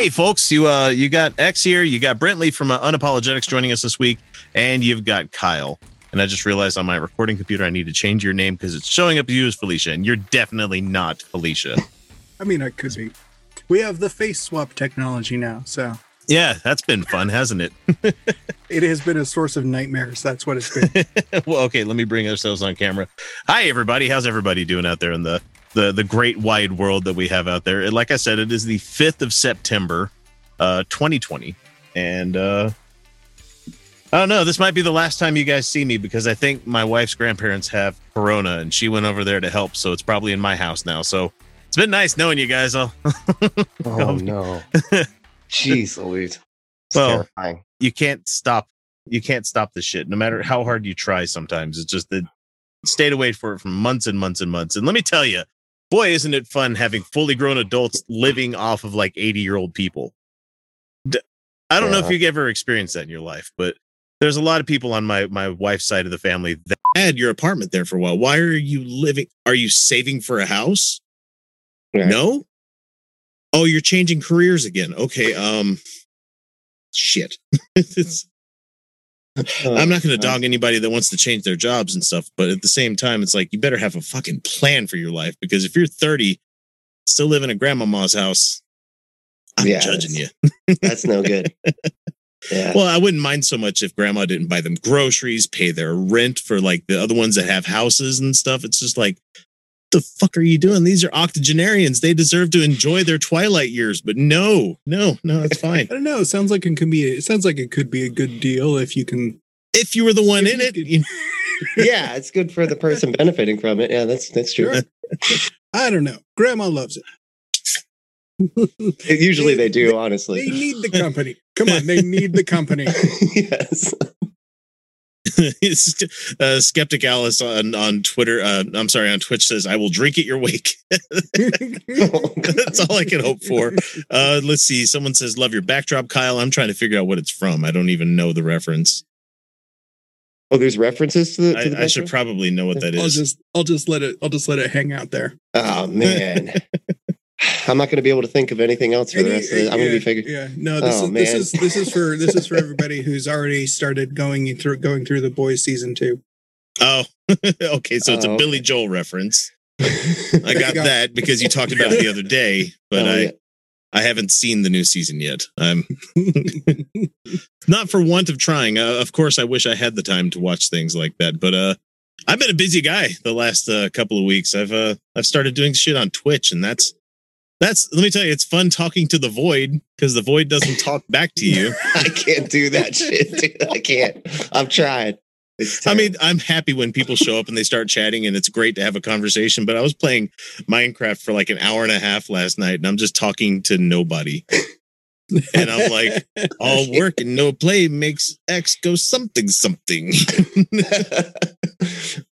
Hey, folks, you uh, you got X here. You got Brentley from uh, Unapologetics joining us this week, and you've got Kyle. And I just realized on my recording computer I need to change your name because it's showing up you as Felicia, and you're definitely not Felicia. I mean, I could be. We have the face swap technology now, so yeah, that's been fun, hasn't it? it has been a source of nightmares. That's what it's been. well, okay, let me bring ourselves on camera. Hi, everybody. How's everybody doing out there in the the the great wide world that we have out there? And like I said, it is the fifth of September, uh, 2020, and uh, I don't know. This might be the last time you guys see me because I think my wife's grandparents have corona, and she went over there to help, so it's probably in my house now. So it's been nice knowing you guys. All. oh no. Jeez Louise. It's well, terrifying. you can't stop. You can't stop the shit, no matter how hard you try. Sometimes it's just that stayed away for it for months and months and months. And let me tell you, boy, isn't it fun having fully grown adults living off of like eighty year old people. I don't yeah. know if you've ever experienced that in your life, but there's a lot of people on my my wife's side of the family that had your apartment there for a while. Why are you living? Are you saving for a house? Right. No. Oh, you're changing careers again. Okay. Um, shit. I'm oh, not going to dog anybody that wants to change their jobs and stuff, but at the same time, it's like you better have a fucking plan for your life because if you're 30, still living at grandmama's house, I'm yeah, judging you. that's no good. Yeah. Well, I wouldn't mind so much if grandma didn't buy them groceries, pay their rent for like the other ones that have houses and stuff. It's just like the fuck are you doing? These are octogenarians. They deserve to enjoy their twilight years. But no, no, no, it's fine. I don't know. It sounds like it can be. It sounds like it could be a good deal if you can. If you were the one in it. yeah, it's good for the person benefiting from it. Yeah, that's that's true. Sure. I don't know. Grandma loves it. Usually they, they do. honestly, they need the company. Come on, they need the company. yes. uh, Skeptic Alice on on Twitter. Uh, I'm sorry, on Twitch says, "I will drink at your wake." That's all I can hope for. Uh, let's see. Someone says, "Love your backdrop, Kyle." I'm trying to figure out what it's from. I don't even know the reference. Oh, there's references to the. To the I, I, should probably know what that I'll is. Just, I'll just let it. I'll just let it hang out there. Oh man. I'm not going to be able to think of anything else for Any, the rest of it. I'm yeah, going to be figuring. Yeah, no, this, oh, is, this is this is for this is for everybody who's already started going through going through the boys season two. Oh, okay. So it's oh, a Billy okay. Joel reference. I got, got that because you talked about it the other day, but oh, I yeah. I haven't seen the new season yet. I'm not for want of trying. Uh, of course, I wish I had the time to watch things like that, but uh, I've been a busy guy the last uh, couple of weeks. I've uh, I've started doing shit on Twitch, and that's that's let me tell you, it's fun talking to the void because the void doesn't talk back to you. I can't do that shit, dude. I can't. I'm trying. I mean, I'm happy when people show up and they start chatting and it's great to have a conversation. But I was playing Minecraft for like an hour and a half last night and I'm just talking to nobody and I'm like, all work and no play makes X go something something.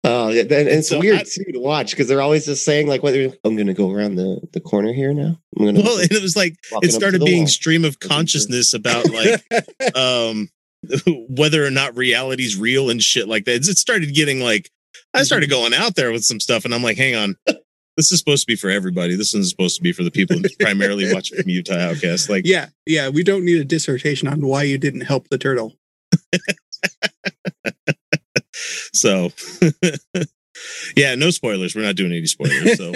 oh, yeah, and, it's so weird I, too to watch because they're always just saying like, "Whether I'm going to go around the the corner here now." I'm gonna well, and it was like it started being wall. stream of consciousness about like um whether or not reality's real and shit like that. It started getting like I started mm-hmm. going out there with some stuff, and I'm like, hang on, this is supposed to be for everybody. This is supposed to be for the people primarily watching from Utah Outcast. Like, yeah, yeah, we don't need a dissertation on why you didn't help the turtle. so, yeah, no spoilers. We're not doing any spoilers. So,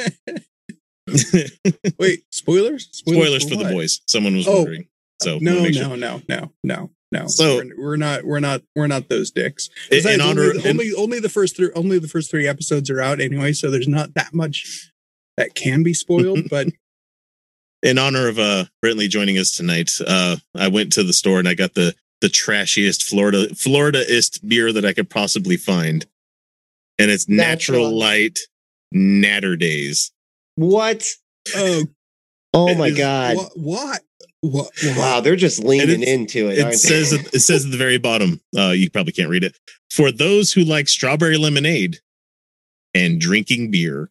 wait, spoilers? Spoilers, spoilers for, for the boys. Someone was oh, wondering. So uh, no, no, sure. no, no, no, no. So we're, we're, not, we're not, we're not those dicks. In honor, only, only, only the first three, only the first three episodes are out anyway, so there's not that much that can be spoiled. but in honor of uh Brentley joining us tonight, uh, I went to the store and I got the the trashiest Florida Floridaist beer that I could possibly find, and it's Natural, Natural Light Naturdays. What? Oh, oh my god! What? what? What, Wow, they're just leaning into it. It says it says at the very bottom. Uh, you probably can't read it. For those who like strawberry lemonade and drinking beer,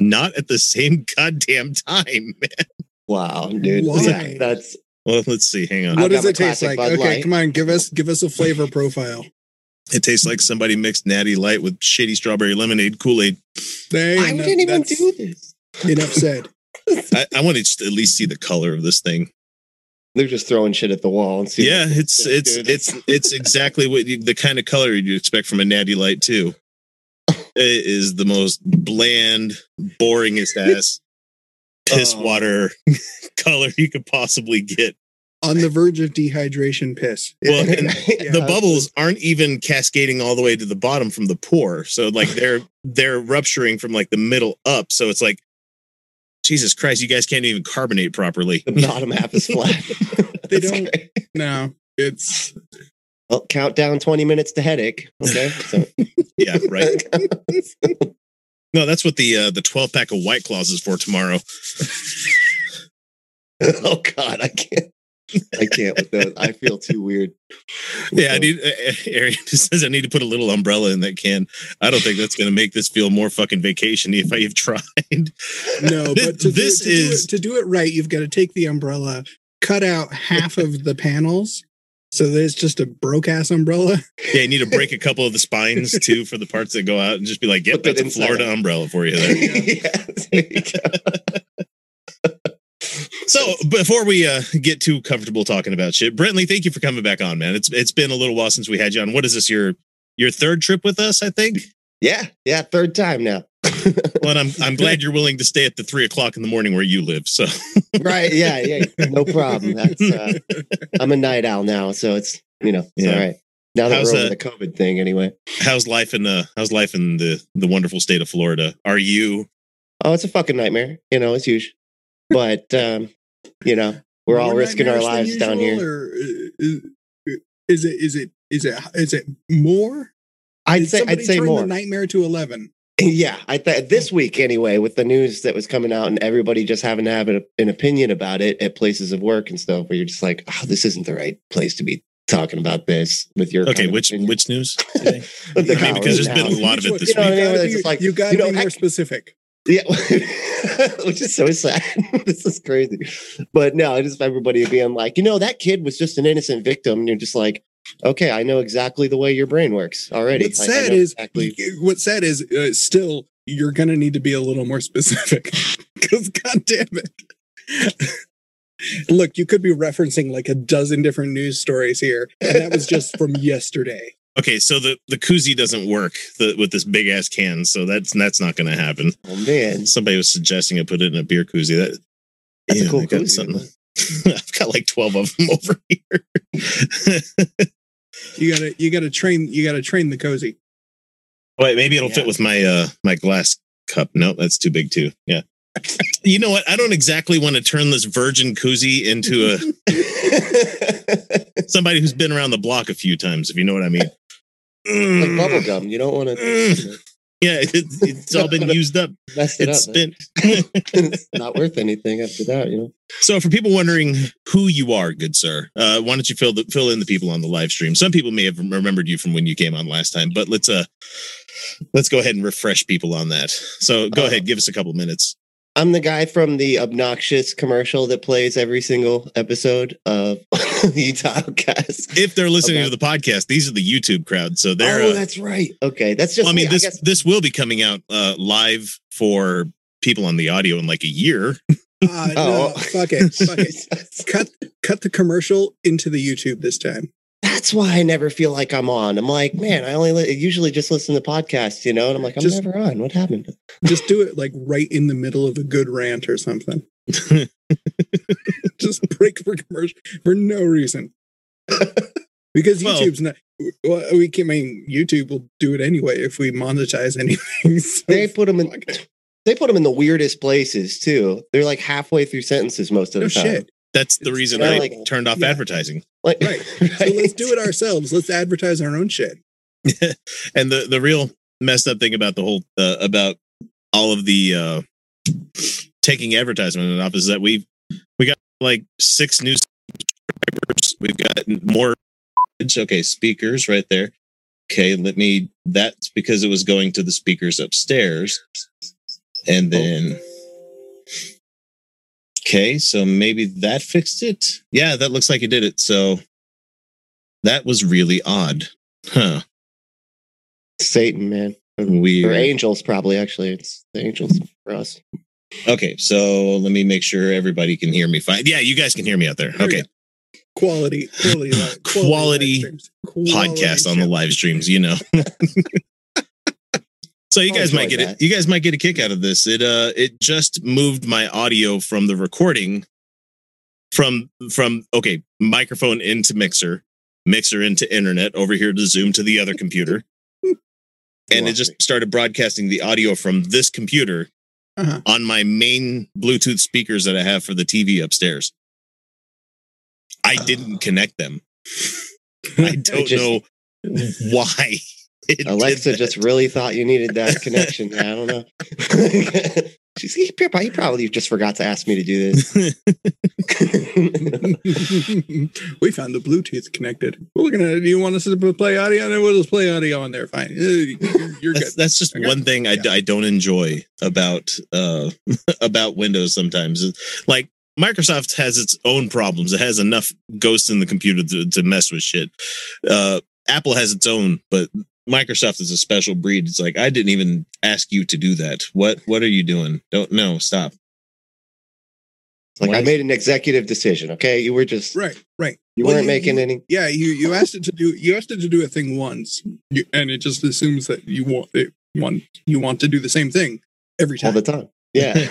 not at the same goddamn time, man. Wow, dude. Why? That's well. Let's see. Hang on. What does it taste like? Bud okay, Light. come on. Give us give us a flavor profile. It tastes like somebody mixed Natty Light with shitty strawberry lemonade Kool Aid. I didn't even do this. Enough said. I, I want to at least see the color of this thing. They're just throwing shit at the wall and see. Yeah, it's it's dude. it's it's exactly what you, the kind of color you'd expect from a natty light too. It is the most bland, boringest ass piss um, water color you could possibly get. On the verge of dehydration piss. Well, yeah. the bubbles aren't even cascading all the way to the bottom from the pore. So like they're they're rupturing from like the middle up. So it's like Jesus Christ, you guys can't even carbonate properly. The bottom half is flat. they don't. No, it's. Well, count down 20 minutes to headache. Okay. So. yeah, right. no, that's what the uh, the 12 pack of White Claws is for tomorrow. oh, God, I can't. I can't with those. I feel too weird. Yeah, I need. Uh, uh Arian says I need to put a little umbrella in that can. I don't think that's going to make this feel more fucking vacation if I've tried. No, but to this do, to is do it, to do it right. You've got to take the umbrella, cut out half of the panels, so there's just a broke ass umbrella. Yeah, you need to break a couple of the spines too for the parts that go out, and just be like, "Yep, that's a Florida umbrella for you." There. yeah, there you so before we uh, get too comfortable talking about shit, Brentley, thank you for coming back on, man. It's it's been a little while since we had you on. What is this your your third trip with us? I think. Yeah, yeah, third time now. well, I'm I'm glad you're willing to stay at the three o'clock in the morning where you live. So right, yeah, yeah, no problem. That's uh, I'm a night owl now, so it's you know it's yeah. all right. Now that how's, we're over uh, the COVID thing, anyway. How's life in the How's life in the the wonderful state of Florida? Are you? Oh, it's a fucking nightmare. You know, it's huge. But um, you know, we're all risking our lives down here. Is it is it is it is it more? I'd say I'd say more. nightmare to eleven. Yeah, I thought this week anyway, with the news that was coming out and everybody just having to have an, an opinion about it at places of work and stuff, where you're just like, oh, this isn't the right place to be talking about this with your okay which opinion. which news I mean, because there's been a lot of it this you know, week I mean, like, you got to be more specific yeah, which is so sad. this is crazy. But no, I just everybody being like, you know, that kid was just an innocent victim. And you're just like, okay, I know exactly the way your brain works already. What's sad is exactly. what's sad is uh, still you're gonna need to be a little more specific because god damn it. Look, you could be referencing like a dozen different news stories here, and that was just from yesterday. Okay, so the the koozie doesn't work the, with this big ass can, so that's that's not going to happen. Oh man! Somebody was suggesting I put it in a beer koozie. That that's yeah, a cool koozie. I've got like twelve of them over here. You gotta you gotta train you gotta train the cozy. Wait, maybe it'll yeah. fit with my uh my glass cup. No, that's too big too. Yeah. you know what? I don't exactly want to turn this virgin koozie into a somebody who's been around the block a few times, if you know what I mean like bubble gum. You don't want to. Mm. Yeah, it, it's all been used up. Messed it it's up. Been... it's not worth anything after that, you know. So, for people wondering who you are, good sir, uh, why don't you fill the, fill in the people on the live stream? Some people may have remembered you from when you came on last time, but let's uh let's go ahead and refresh people on that. So, go uh, ahead, give us a couple minutes. I'm the guy from the obnoxious commercial that plays every single episode of the Tilecast. If they're listening about- to the podcast, these are the YouTube crowd. So they're. Oh, uh, that's right. Okay, that's just. Well, I mean, me, this I this will be coming out uh, live for people on the audio in like a year. Uh, oh, no, fuck it, fuck it. cut cut the commercial into the YouTube this time that's why I never feel like I'm on. I'm like, mm-hmm. man, I only li- usually just listen to podcasts, you know, and I'm like, I'm just, never on. What happened? Just do it like right in the middle of a good rant or something. just break for commercial for no reason. because YouTube's well, not. Well, we can I mean YouTube will do it anyway if we monetize anything. So they put them in. They put them in the weirdest places too. They're like halfway through sentences most of no the time. Shit. That's the reason I like, turned off yeah. advertising. Like, right. right. So let's do it ourselves. Let's advertise our own shit. and the the real messed up thing about the whole uh, about all of the uh taking advertisement off is that we've we got like six new subscribers. We've got more okay speakers right there. Okay, let me. That's because it was going to the speakers upstairs, and then. Oh Okay, so maybe that fixed it. Yeah, that looks like it did it. So that was really odd. Huh. Satan, man. Weird. Or angels, probably, actually. It's the angels for us. Okay, so let me make sure everybody can hear me fine. Yeah, you guys can hear me out there. Okay. Quality, quality, quality, quality podcast on the live streams, you know. so you guys might get that. it. You guys might get a kick out of this. It uh it just moved my audio from the recording from from okay, microphone into mixer, mixer into internet, over here to Zoom to the other computer. and it just started broadcasting the audio from this computer uh-huh. on my main Bluetooth speakers that I have for the TV upstairs. I didn't connect them. I don't just, know why. Alexa just really thought you needed that connection. I don't know. She's, he, he probably just forgot to ask me to do this. we found the Bluetooth connected. We're gonna. Do you want us to play audio? And we'll just play audio on there. Fine. You're, you're that's, good. That's just okay. one thing I, yeah. I don't enjoy about uh about Windows. Sometimes, like Microsoft has its own problems. It has enough ghosts in the computer to, to mess with shit. Uh, Apple has its own, but Microsoft is a special breed. It's like I didn't even ask you to do that. What what are you doing? Don't no, stop. Like I made an executive decision. Okay, you were just right, right. You well, weren't you, making you, any. Yeah, you you asked it to do you asked it to do a thing once, you, and it just assumes that you want it want you want to do the same thing every time all the time. Yeah.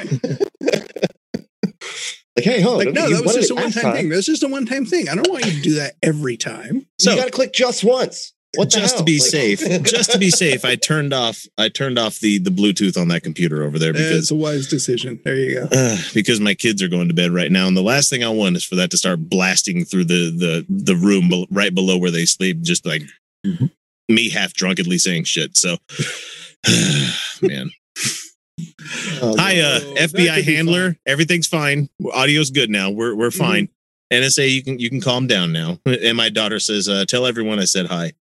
like hey, hold like no, that was just a one time thing. That's just a one time thing. I don't want you to do that every time. So you got to click just once. What just to be like, safe, just to be safe, I turned off I turned off the the Bluetooth on that computer over there because it's a wise decision. There you go. Uh, because my kids are going to bed right now, and the last thing I want is for that to start blasting through the the the room right below where they sleep, just like mm-hmm. me half drunkenly saying shit. So, man. Oh, Hi, uh, FBI handler. Everything's fine. Audio's good now. We're we're mm-hmm. fine. Mm-hmm. NSA, you can you can calm down now. And my daughter says, uh, "Tell everyone I said hi."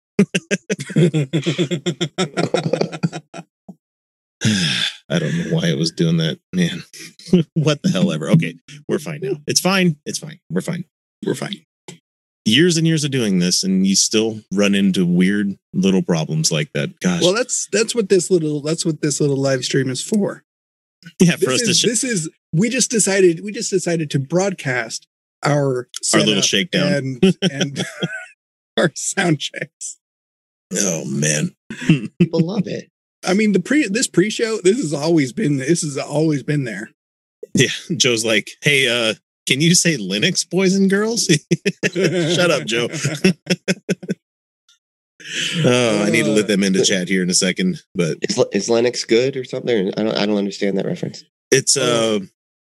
I don't know why it was doing that, man. what the hell ever. Okay, we're fine now. It's fine. It's fine. We're fine. We're fine. Years and years of doing this, and you still run into weird little problems like that. Gosh. Well, that's that's what this little that's what this little live stream is for. Yeah, for this us is, to sh- this is we just decided we just decided to broadcast our our little shakedown and and our sound checks. Oh man, people love it. I mean, the pre this pre-show, this has always been this has always been there. Yeah, Joe's like, hey, uh, can you say Linux, boys and girls? Shut up, Joe. oh, I need to let them into chat here in a second. But is, is Linux good or something? I don't. I don't understand that reference. It's uh,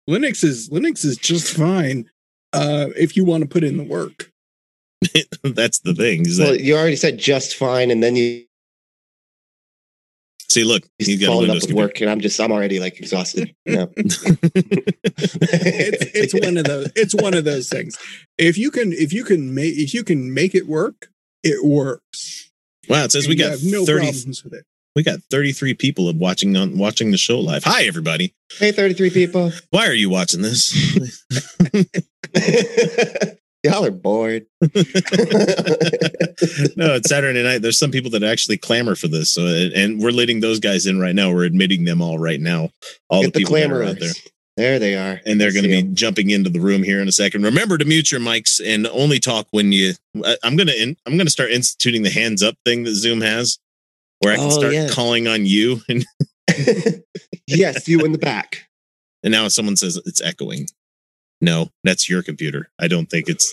Linux is Linux is just fine uh, if you want to put in the work. That's the thing. well, that, you already said just fine, and then you see. Look, he's got followed up with work, and I'm just I'm already like exhausted. You it's, it's one of those. It's one of those things. If you can, if you can make, if you can make it work, it works. Wow! It says and we got no 30, problems with it. We got 33 people of watching on watching the show live. Hi, everybody. Hey, 33 people. Why are you watching this? Y'all are bored. no, it's Saturday night. There's some people that actually clamor for this, so and we're letting those guys in right now. We're admitting them all right now. All Get the people the out there. There they are. And they're going to be them. jumping into the room here in a second. Remember to mute your mics and only talk when you. I'm going to. I'm going to start instituting the hands up thing that Zoom has, where I can oh, start yeah. calling on you. And yes, you in the back. And now someone says it's echoing. No, that's your computer. I don't think it's.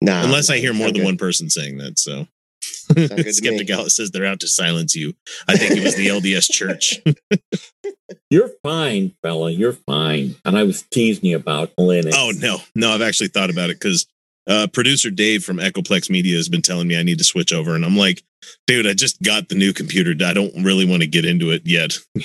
Nah, unless I hear more than good. one person saying that. So, Skeptic Alice says they're out to silence you. I think it was the LDS Church. You're fine, fella. You're fine. And I was teasing you about Linux. Oh no, no, I've actually thought about it because uh, producer Dave from Echoplex Media has been telling me I need to switch over, and I'm like, dude, I just got the new computer. I don't really want to get into it yet.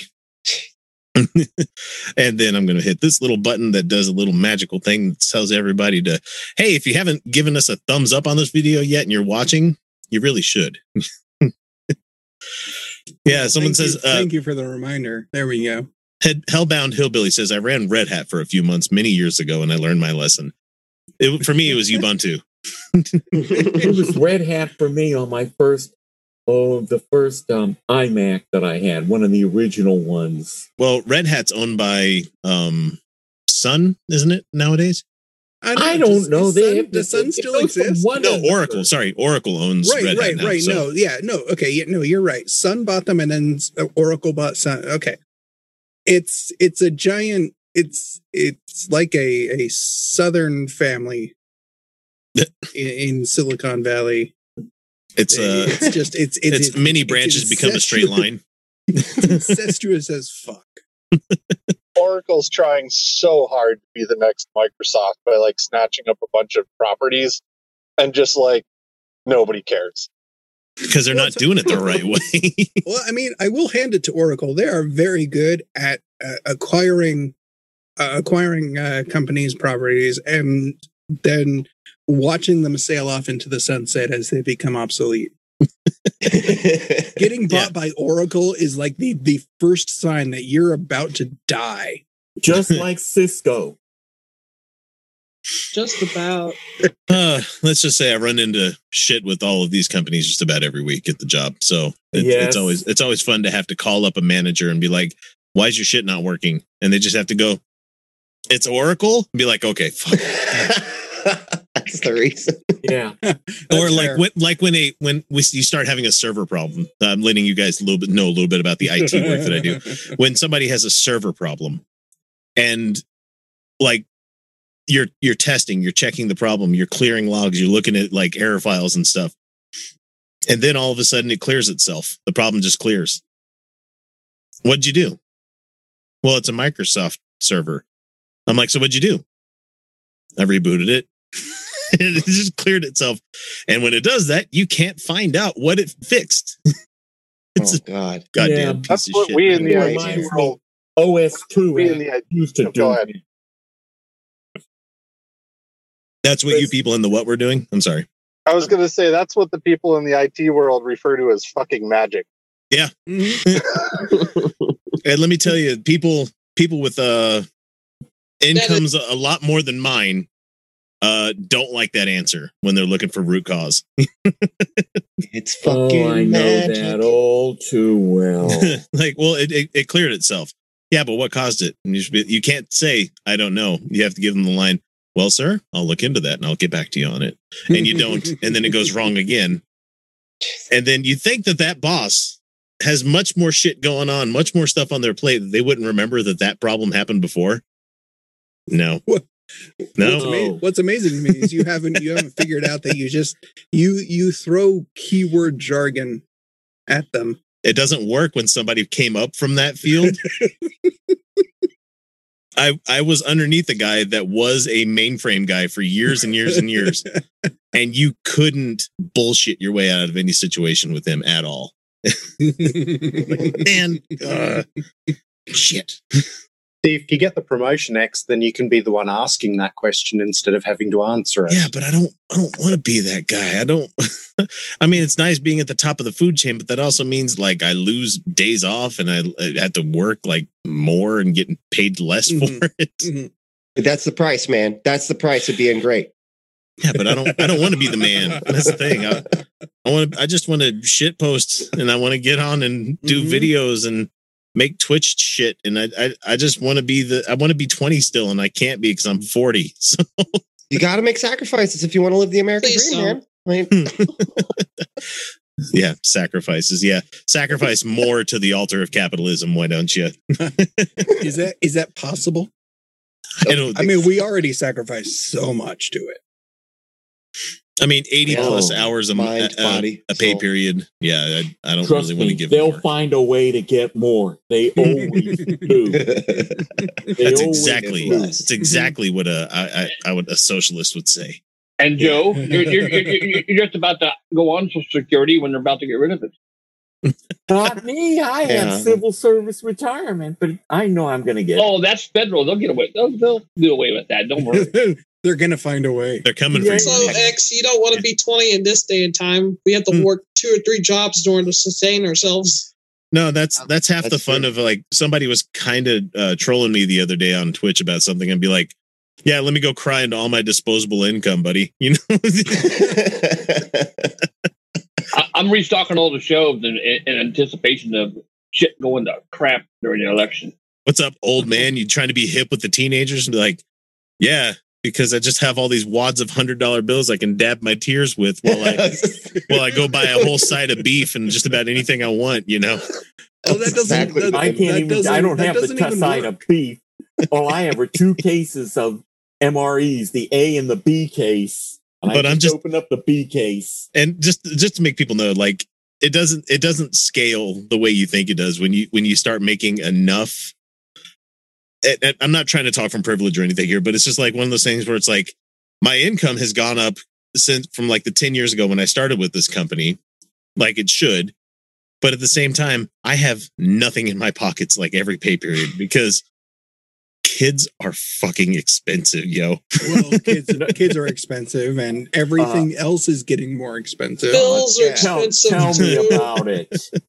and then I'm going to hit this little button that does a little magical thing that tells everybody to, hey, if you haven't given us a thumbs up on this video yet and you're watching, you really should. yeah, someone thank says, you, uh, thank you for the reminder. There we go. Head, Hellbound Hillbilly says, I ran Red Hat for a few months many years ago and I learned my lesson. It, for me, it was Ubuntu. it was Red Hat for me on my first Oh, the first um, iMac that I had, one of the original ones. Well, Red Hat's owned by um, Sun, isn't it nowadays? I, I don't know. The Sun, the Sun still exists. No, Oracle. Sorry, Oracle owns. Right, Red right, now, right. so. No, yeah, no. Okay, yeah, no. You're right. Sun bought them, and then Oracle bought Sun. Okay, it's it's a giant. It's it's like a a Southern family in, in Silicon Valley. It's uh, it's just it's it's, it's many branches become a straight line. incestuous as fuck. Oracle's trying so hard to be the next Microsoft by like snatching up a bunch of properties and just like nobody cares. Because they're well, not doing it the right way. well, I mean, I will hand it to Oracle. They are very good at uh, acquiring uh, acquiring uh, companies' properties and then watching them sail off into the sunset as they become obsolete. Getting bought yeah. by Oracle is like the the first sign that you're about to die. Just like Cisco. Just about. Uh, let's just say I run into shit with all of these companies just about every week at the job. So it, yes. it's always it's always fun to have to call up a manager and be like, "Why is your shit not working?" And they just have to go, "It's Oracle." And be like, "Okay, fuck." That's the reason. Yeah. or like when, like when a when we, you start having a server problem. I'm letting you guys a little bit know a little bit about the IT work that I do. When somebody has a server problem, and like you're you're testing, you're checking the problem, you're clearing logs, you're looking at like error files and stuff, and then all of a sudden it clears itself. The problem just clears. What'd you do? Well, it's a Microsoft server. I'm like, so what'd you do? I rebooted it. it just cleared itself. And when it does that, you can't find out what it fixed. it's oh, God. Goddamn yeah, piece that's of what shit. we in the IT world OS2 we in the IT used to do. That's what you people in the what we're doing? I'm sorry. I was going to say that's what the people in the IT world refer to as fucking magic. Yeah. Mm-hmm. and let me tell you, people people with uh incomes a lot more than mine uh don't like that answer when they're looking for root cause. it's fucking oh, I know magic. that all too well. like, well, it, it, it cleared itself. Yeah, but what caused it? And you should be, you can't say I don't know. You have to give them the line. Well, sir, I'll look into that and I'll get back to you on it. And you don't, and then it goes wrong again. And then you think that that boss has much more shit going on, much more stuff on their plate that they wouldn't remember that that problem happened before. No. What? No. What's, ama- what's, amazing to me is you haven't you haven't figured out that you just you you throw keyword jargon at them. It doesn't work when somebody came up from that field. I I was underneath a guy that was a mainframe guy for years and years and years, and you couldn't bullshit your way out of any situation with him at all. Man, uh, shit. If you get the promotion X, then you can be the one asking that question instead of having to answer it. Yeah, but I don't I don't want to be that guy. I don't I mean it's nice being at the top of the food chain, but that also means like I lose days off and I, I have to work like more and getting paid less mm-hmm. for it. Mm-hmm. That's the price, man. That's the price of being great. Yeah, but I don't I don't want to be the man. That's the thing. I, I want to I just want to shit post and I want to get on and do mm-hmm. videos and make Twitch shit, and I I, I just want to be the I want to be twenty still, and I can't be because I'm forty. So you got to make sacrifices if you want to live the American Please dream, man. I mean, hmm. yeah, sacrifices. Yeah, sacrifice more to the altar of capitalism. Why don't you? is that is that possible? I, I mean, we already sacrificed so much to it. I mean, 80 oh, plus hours a, mind, a, body, a pay soul. period. Yeah, I, I don't Trust really want to give They'll more. find a way to get more. They always do. They that's always exactly do. that's exactly what a I, I, I would a socialist would say. And Joe, you're, you're, you're, you're, just about to go on Social Security when they're about to get rid of it. Not me. I yeah. have civil service retirement, but I know I'm going to get. Oh, that's federal. They'll get away. They'll, they'll do away with that. Don't worry. They're gonna find a way. They're coming for you. So X, you don't want to be 20 in this day and time. We have to mm. work two or three jobs in order to sustain ourselves. No, that's that's half that's the fun true. of like somebody was kind of uh, trolling me the other day on Twitch about something and be like, "Yeah, let me go cry into all my disposable income, buddy." You know. I, am I'm restocking all the shelves in, in, in anticipation of shit going to crap during the election. What's up, old man? You trying to be hip with the teenagers and be like, yeah, because I just have all these wads of hundred dollar bills I can dab my tears with while I while I go buy a whole side of beef and just about anything I want, you know. Oh, that doesn't. Exactly. That, I can't that even. I don't have the doesn't side of beef. All I have are two cases of MREs, the A and the B case. And But I I'm just- open up the B case. And just just to make people know, like it doesn't it doesn't scale the way you think it does when you when you start making enough. And- and I'm not trying to talk from privilege or anything here, but it's just like one of those things where it's like my income has gone up since from like the 10 years ago when I started with this company, like it should. But at the same time, I have nothing in my pockets like every pay period because kids are fucking expensive, yo. Well, kids, kids are expensive, and everything Uh, else is getting more expensive. Bills are yeah. Expensive tell me about it.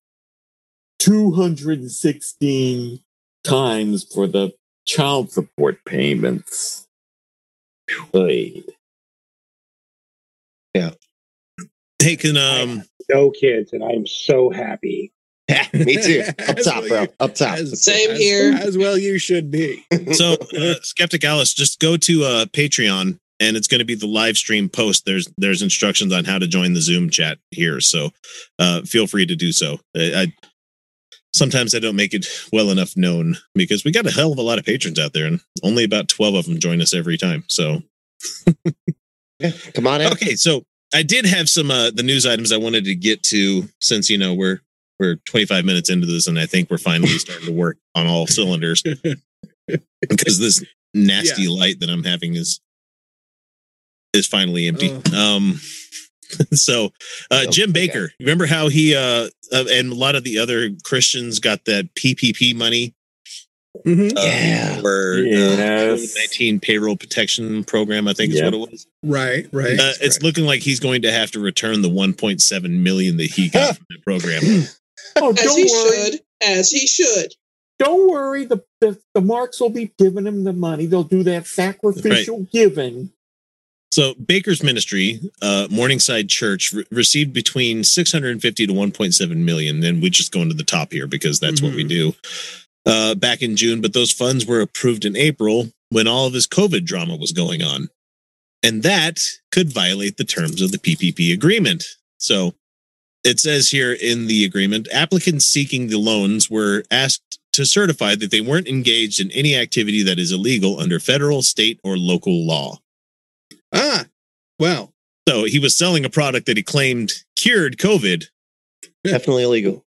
216 times for the child support payments. Hey. Hey, can um No kids, and I'm so happy. Yeah, me too. Up top, well bro. Up top. as- Same as- here. As well, you should be. so uh, skeptic alice just go to uh patreon and it's going to be the live stream post there's there's instructions on how to join the zoom chat here so uh feel free to do so I, I sometimes i don't make it well enough known because we got a hell of a lot of patrons out there and only about 12 of them join us every time so Yeah, Come on in. okay so i did have some uh the news items i wanted to get to since you know we're we're 25 minutes into this and i think we're finally starting to work on all cylinders because this nasty light that i'm having is is finally empty Oh. um so uh Oh, jim okay. bakker remember how he uh, uh and a lot of the other christians got that ppp money Mhm. uh, Yeah. for Yes. 19 payroll protection program i think is what it was Right, right. uh, it's looking like he's going to have to return the 1.7 million that he got from the program. Oh, As don't he worry. should. As he should. Don't worry. The, the the marks will be giving him the money. They'll do that sacrificial giving. So Bakker's ministry, uh, Morningside Church, re- received between 650 to 1.7 million, and we just go into the top here because that's what we do. Uh, back in June, but those funds were approved in April when all of his COVID drama was going on, and that could violate the terms of the PPP agreement. So it says here in the agreement, applicants seeking the loans were asked to certify that they weren't engaged in any activity that is illegal under federal, state, or local law. Ah, well, So he was selling a product that he claimed cured COVID. Definitely illegal.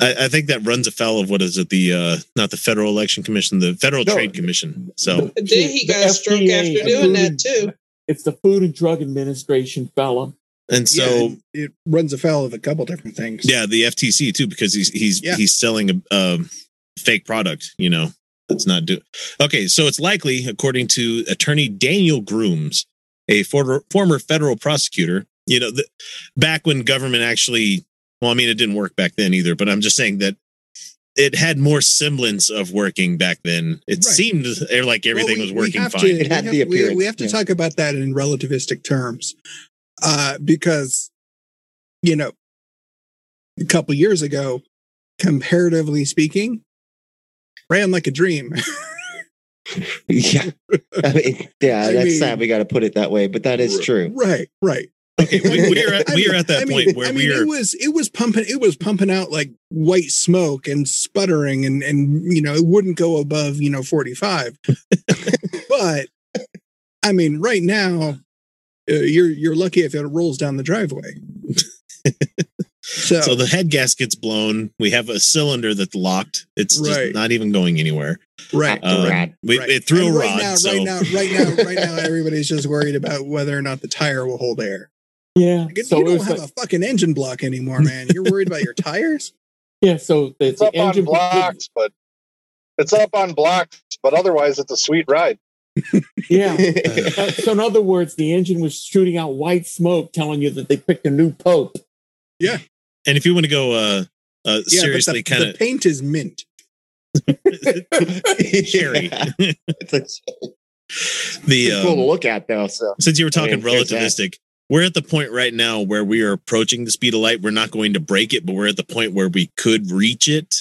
I, I think that runs afoul of what is it? The uh, not the Federal Election Commission, the Federal No. Trade Commission. So But then he The got a stroke FDA after doing that too. It's the Food and Drug Administration, fella. and so yeah, yeah, it runs afoul of a couple different things. Yeah, the FTC too because he's he's Yeah. he's selling a, a fake product. You know, that's not do. Okay, so it's likely, according to Attorney Daniel Grooms, a former former federal prosecutor. You know, the, back when government actually. Well, I mean, it didn't work back then either. But I'm just saying that it had more semblance of working back then. It Right. seemed like everything Well, was we- we working fine. to- It had we the have- we- appearance, We have to yeah. talk about that in relativistic terms, uh, because you know, a couple years ago, comparatively speaking, ran like a dream. Yeah. I mean, yeah, I that's mean- sad we got to put it that way, but that is true. right, right. Okay, we, we are at, we are at that I mean- point where I mean, we are. It was it was pumping it was pumping out like white smoke and sputtering and and you know it wouldn't go above you know forty five, but I mean right now uh, you're you're lucky if it rolls down the driveway. So, So the head gasket blown. We have a cylinder that's locked. It's Right. just not even going anywhere. right. Uh, rad. we, right. It threw And a right rod. Now, so right now, right now, right now, everybody's just worried about whether or not the tire will hold air. Yeah. Like, so you don't have like- a fucking engine block anymore, man. You're worried about your tires. yeah. So It's it's the up on blocks, but it's up on blocks, but otherwise it's a sweet ride. Yeah. Uh, so in other words, the engine was shooting out white smoke, telling you that they picked a new pope. And if you want to go uh, uh, Yeah, seriously, kind the paint is mint. of cherry. The cool to um, look at, though. So since you were talking I mean, relativistic, we're at the point right now where we are approaching the speed of light. We're not going to break it, but we're at the point where we could reach it.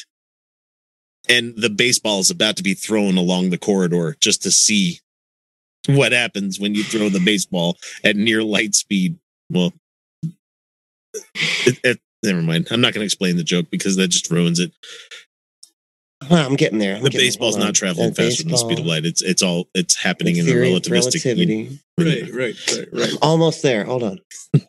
And the baseball is about to be thrown along the corridor just to see what happens when you throw the baseball at near light speed. Well, it, it, never mind. I'm not going to explain the joke because that just ruins it. Well, I'm getting there. I'm the getting baseball's there. not traveling The faster than the speed of light. It's it's all it's happening in the Theory- relativistic. relativity. Right, right, right, right. Almost there. Hold on.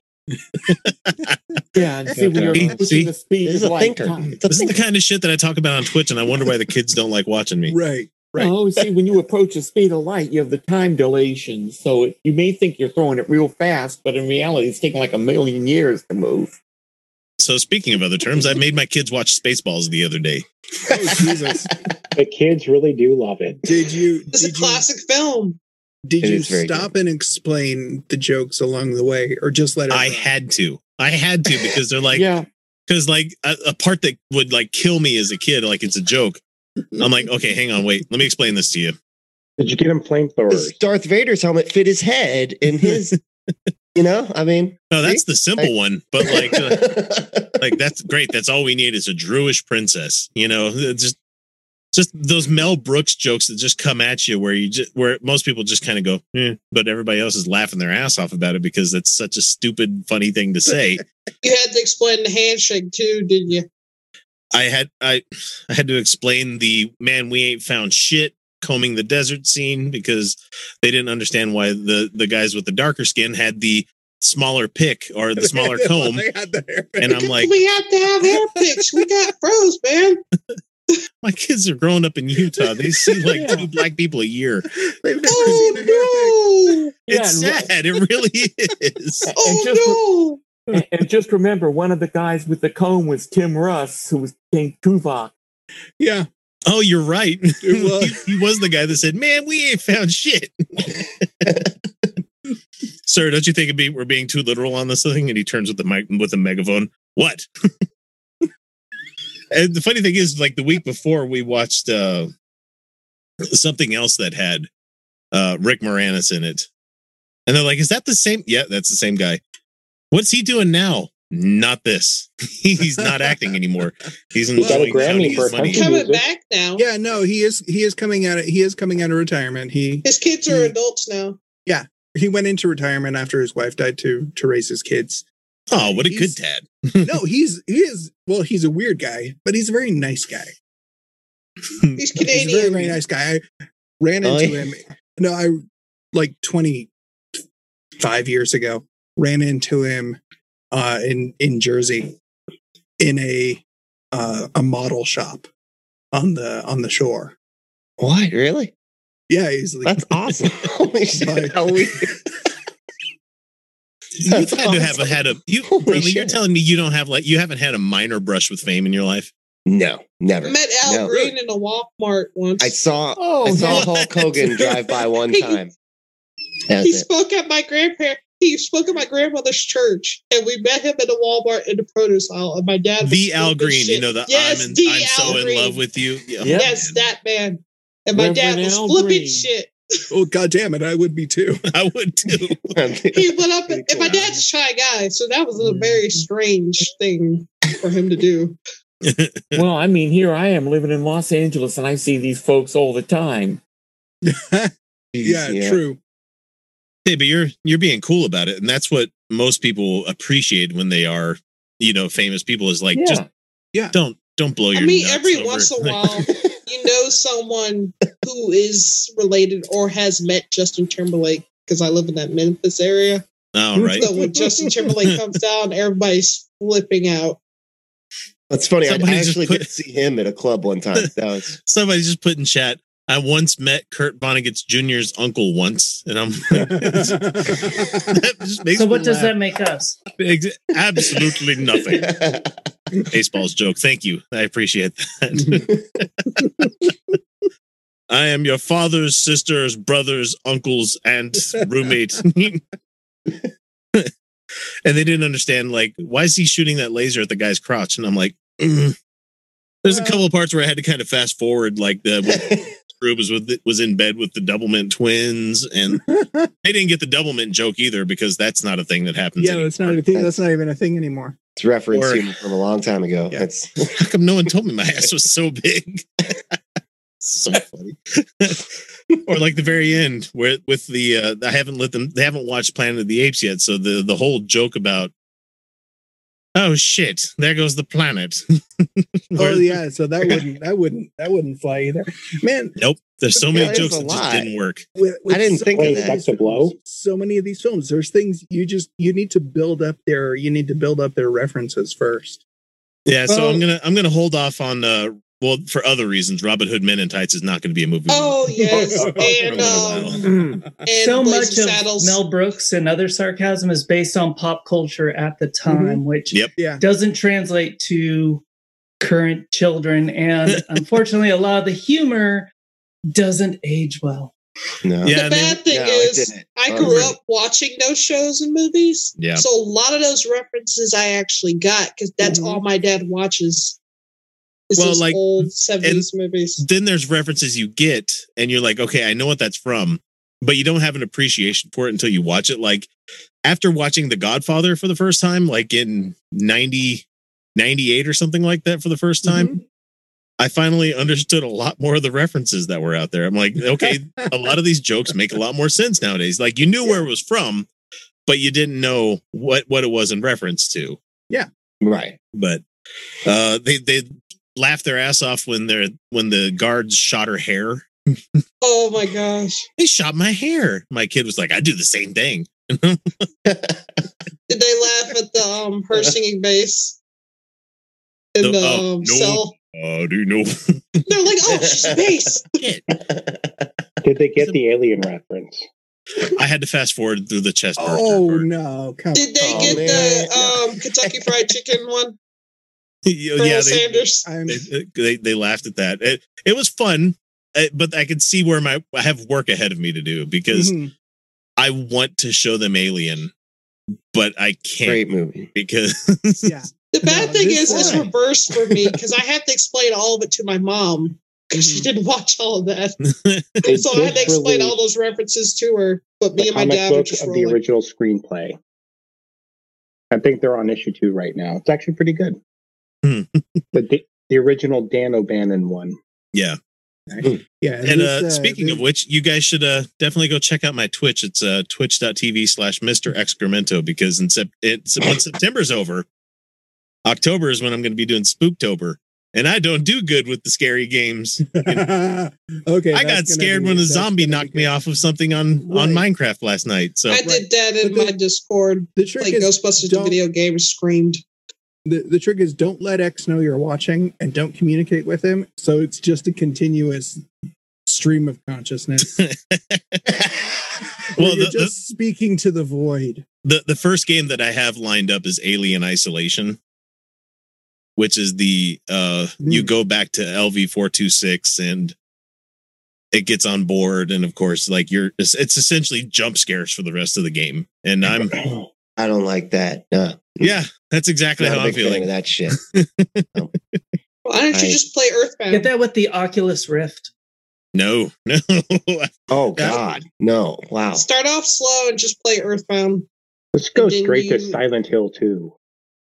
Yeah, and see, we are See? See? the speed This is of a light. thinker. It's a This is the kind of shit that I talk about on Twitch, and I wonder why the kids don't like watching me. Right, right. Oh, see, when you approach the speed of light, you have the time dilation. So it, you may think you're throwing it real fast, but in reality, it's taking like a million years to move. So speaking of other terms, I made my kids watch Spaceballs the other day. Oh Jesus! The kids really do love it. Did you? It's a Did you? classic film. Did It you is very stop and explain the jokes along the way, or just let it? I run? had to. I had to because they're like yeah, because like a, a part that would like kill me as a kid, like it's a joke. I'm like, okay, hang on, wait, let me explain this to you. Did you get him flamethrowers? Because Darth Vader's helmet fit his head in his. you know, I mean, No, that's the simple one, but like, uh, like that's great. That's all we need is a Druish princess. You know, just just those Mel Brooks jokes that just come at you, where you just where most people just kind of go, eh, but everybody else is laughing their ass off about it because that's such a stupid, funny thing to say. You had to explain the handshake too, didn't you? I had I I had to explain the man we ain't found shit combing the desert scene because they didn't understand why the the guys with the darker skin had the smaller pick or the smaller comb. They had the hair. And I'm like, we have to have hair picks. We got froze, man. my kids are growing up in Utah. They see like Yeah. two black people a year. They've never oh, seen a hair Oh It's Yeah, and- sad. It really is. no! And oh, just- Oh no! and, and just remember, one of the guys with the comb was Tim Russ, who was King Tuvok. Yeah, Oh, you're right. Was. he, he was the guy that said, "Man, we ain't found shit." Sir, don't you think it'd be, we're being too literal on this thing? And he turns with the mic with the megaphone. What? and the funny thing is, like the week before, we watched uh something else that had uh Rick Moranis in it, and they're like, "Is that the same?" Yeah, that's the same guy. What's he doing now? Not this. He's not acting anymore. He's Well, got a Grammy counting for money. Coming back now. yeah. No, he is. He is coming out. Of, he is coming out of retirement. He His kids are adults now. Yeah, he went into retirement after his wife died to to raise his kids. Oh, what a good dad. No, he's he is. Well, he's a weird guy, but he's a very nice guy. He's He's a very Canadian. very nice guy. I ran Oh, into yeah. him. No, I like twenty five years ago ran into him uh, in in Jersey in a uh, a model shop on the on the shore. what? Really? Yeah, he's like, That's awesome. Holy shit. Like- How weird. You've That's had to have awesome. had a you. Holy Bradley, you're telling me you don't have like you haven't had a minor brush with fame in your life. No, never. I met Al No. Green in a Walmart once. I saw Oh, I saw what? Hulk Hogan drive by one time. That's he it. spoke at my grandparent. He spoke at my grandmother's church, and we met him in a Walmart in the produce aisle. And my dad, was The Al flipping Green, you know the yes, I'm, in, the I'm so Al in love with you. Yeah. Yeah. Yes, that man. And my dad was Al flipping Green. shit. oh god damn it, I would be too. I would too. He went up, and, and my dad's a shy guy, so that was a very strange thing for him to do. well, I mean, here I am living in Los Angeles, and I see these folks all the time. yeah, true. Hey, but you're you're being cool about it, and that's what most people appreciate when they are, you know, famous people. Is like just yeah, don't don't blow your. I mean, nuts every over- once in a while, you know someone who is related or has met Justin Timberlake because I live in that Memphis area. oh, right. So when Justin Timberlake comes down, everybody's flipping out. That's funny. I, I actually put- did see him at a club one time. That was Somebody just put in chat. I once met Kurt Vonnegut's Jr.'s uncle once, and I'm. that just makes So what does laugh. that make us? Absolutely nothing. Baseball's joke. Thank you. I appreciate that. I am your father's sister's brother's uncle's and roommate. and they didn't understand, like, why is he shooting that laser at the guy's crotch? And I'm like, mm, There's a couple of parts where I had to kind of fast forward, like the Skroob was with was in bed with the Doublemint twins, and they didn't get the Doublemint joke either because that's not a thing that happens. Yeah, anymore. that's not a thing. That's not even a thing anymore. It's reference Or- from a long time ago. Yeah. That's How come no one told me my ass was so big? so funny. or like the very end where with the uh I haven't let them they haven't watched Planet of the Apes yet, so the the whole joke about oh shit, there goes the planet. Oh yeah, so that wouldn't that wouldn't that wouldn't fly either. Man, Nope. There's so many jokes that just didn't work. with, with I didn't so think of many that. these That's a blow. So many of these films, there's things you just you need to build up their you need to build up their references first. Yeah, so Well- I'm gonna I'm gonna hold off on uh well for other reasons. Robin Hood Men in Tights is not gonna be a movie. Oh yes, and um, and so Blazing much of Saddles. Mel Brooks and other sarcasm is based on pop culture at the time, which Yep. Yeah. doesn't translate to current children. And unfortunately, a lot of the humor doesn't age well. no. Yeah, the they- bad thing no, it is, didn't. I Oh, grew really? up watching those shows and movies. Yeah. So a lot of those references I actually got because that's Mhm. all my dad watches. Well, like, old seventies movies. then there's references you get and you're like, okay, I know what that's from, but you don't have an appreciation for it until you watch it. Like after watching The Godfather for the first time, like in 90, 98 or something like that for the first time, I finally understood a lot more of the references that were out there. I'm like, okay, a lot of these jokes make a lot more sense nowadays. Like you knew where it was from, but you didn't know what what it was in reference to. Yeah, right. But uh they they laughed their ass off when they're when the guards shot her hair. Oh my gosh! They shot my hair. My kid was like, I do the same thing. Did they laugh at the um her singing bass in The- the oh, um, no. cell? Oh, do you know? They're like, "Oh, she's bass." Did they get the alien reference? I had to fast forward through the chest. Oh no! Come Did they Oh, get man. the um Kentucky Fried Chicken one? yeah, they, Sanders. I'm, they, they they laughed at that. It, it was fun, uh, but I could see where my I have work ahead of me to do because Mhm. I want to show them Alien, but I can't Great movie. because yeah. The bad No, thing this is, it's reversed for me because I have to explain all of it to my mom because she Mhm. didn't watch all of that. So I had to explain all those references to her. But me and my dad were just of the original screenplay. I think they're on issue two right now. It's actually pretty good. Hmm. the the original Dan O'Bannon one. yeah. Yeah. And this, uh, speaking this- of which, you guys should uh, definitely go check out my Twitch. It's uh, twitch.tv slash Mr. Excremento because in sep- it's, when September's over, October is when I'm going to be doing Spooktober. And I don't do good with the scary games. okay. I got scared be- when a zombie knocked me off of something on, on Minecraft last night. So I did that in But my the- Discord. The trick Like is Ghostbusters the video game screamed. The, the trick is don't let X know you're watching and don't communicate with him. So it's just a continuous stream of consciousness. Well, well, you're the- the- just speaking to the void. the the first game that I have lined up is Alien Isolation, which is the uh you Hmm. go back to LV four two six and it gets on board, and of course, like you're it's, it's essentially jump scares for the rest of the game, and I'm I don't like that. No. Yeah, that's exactly Not a how I'm big fan of feeling. that shit. Um, Why don't you I- just play Earthbound? Get that with the Oculus Rift. No, no, Oh God, no! Wow. Start off slow and just play Earthbound. Let's go And then straight to Silent Hill 2.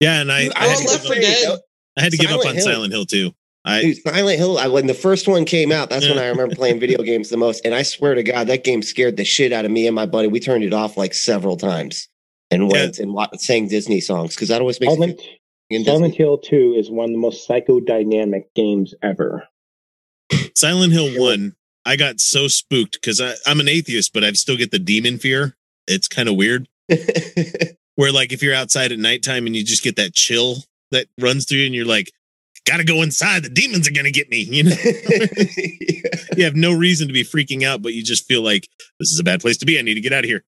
yeah, and I Dude, I Oh, had, to give up, Dead. I had to give up on Hill. Silent Hill too. I Dude, Silent Hill. I, when the first one came out, that's when I remember playing video games the most. And I swear to God, that game scared the shit out of me and my buddy. We turned it off like several times and Yeah. and wa- sang Disney songs because that always makes me Silent, feel in Silent Hill 2 is one of the most psychodynamic games ever. Silent Hill one, I got so spooked because I'm an atheist, but I still get the demon fear. It's kind of weird. where like if you're outside at nighttime and you just get that chill that runs through you and you're like gotta go inside the demons are gonna get me you know you have no reason to be freaking out but you just feel like this is a bad place to be i need to get out of here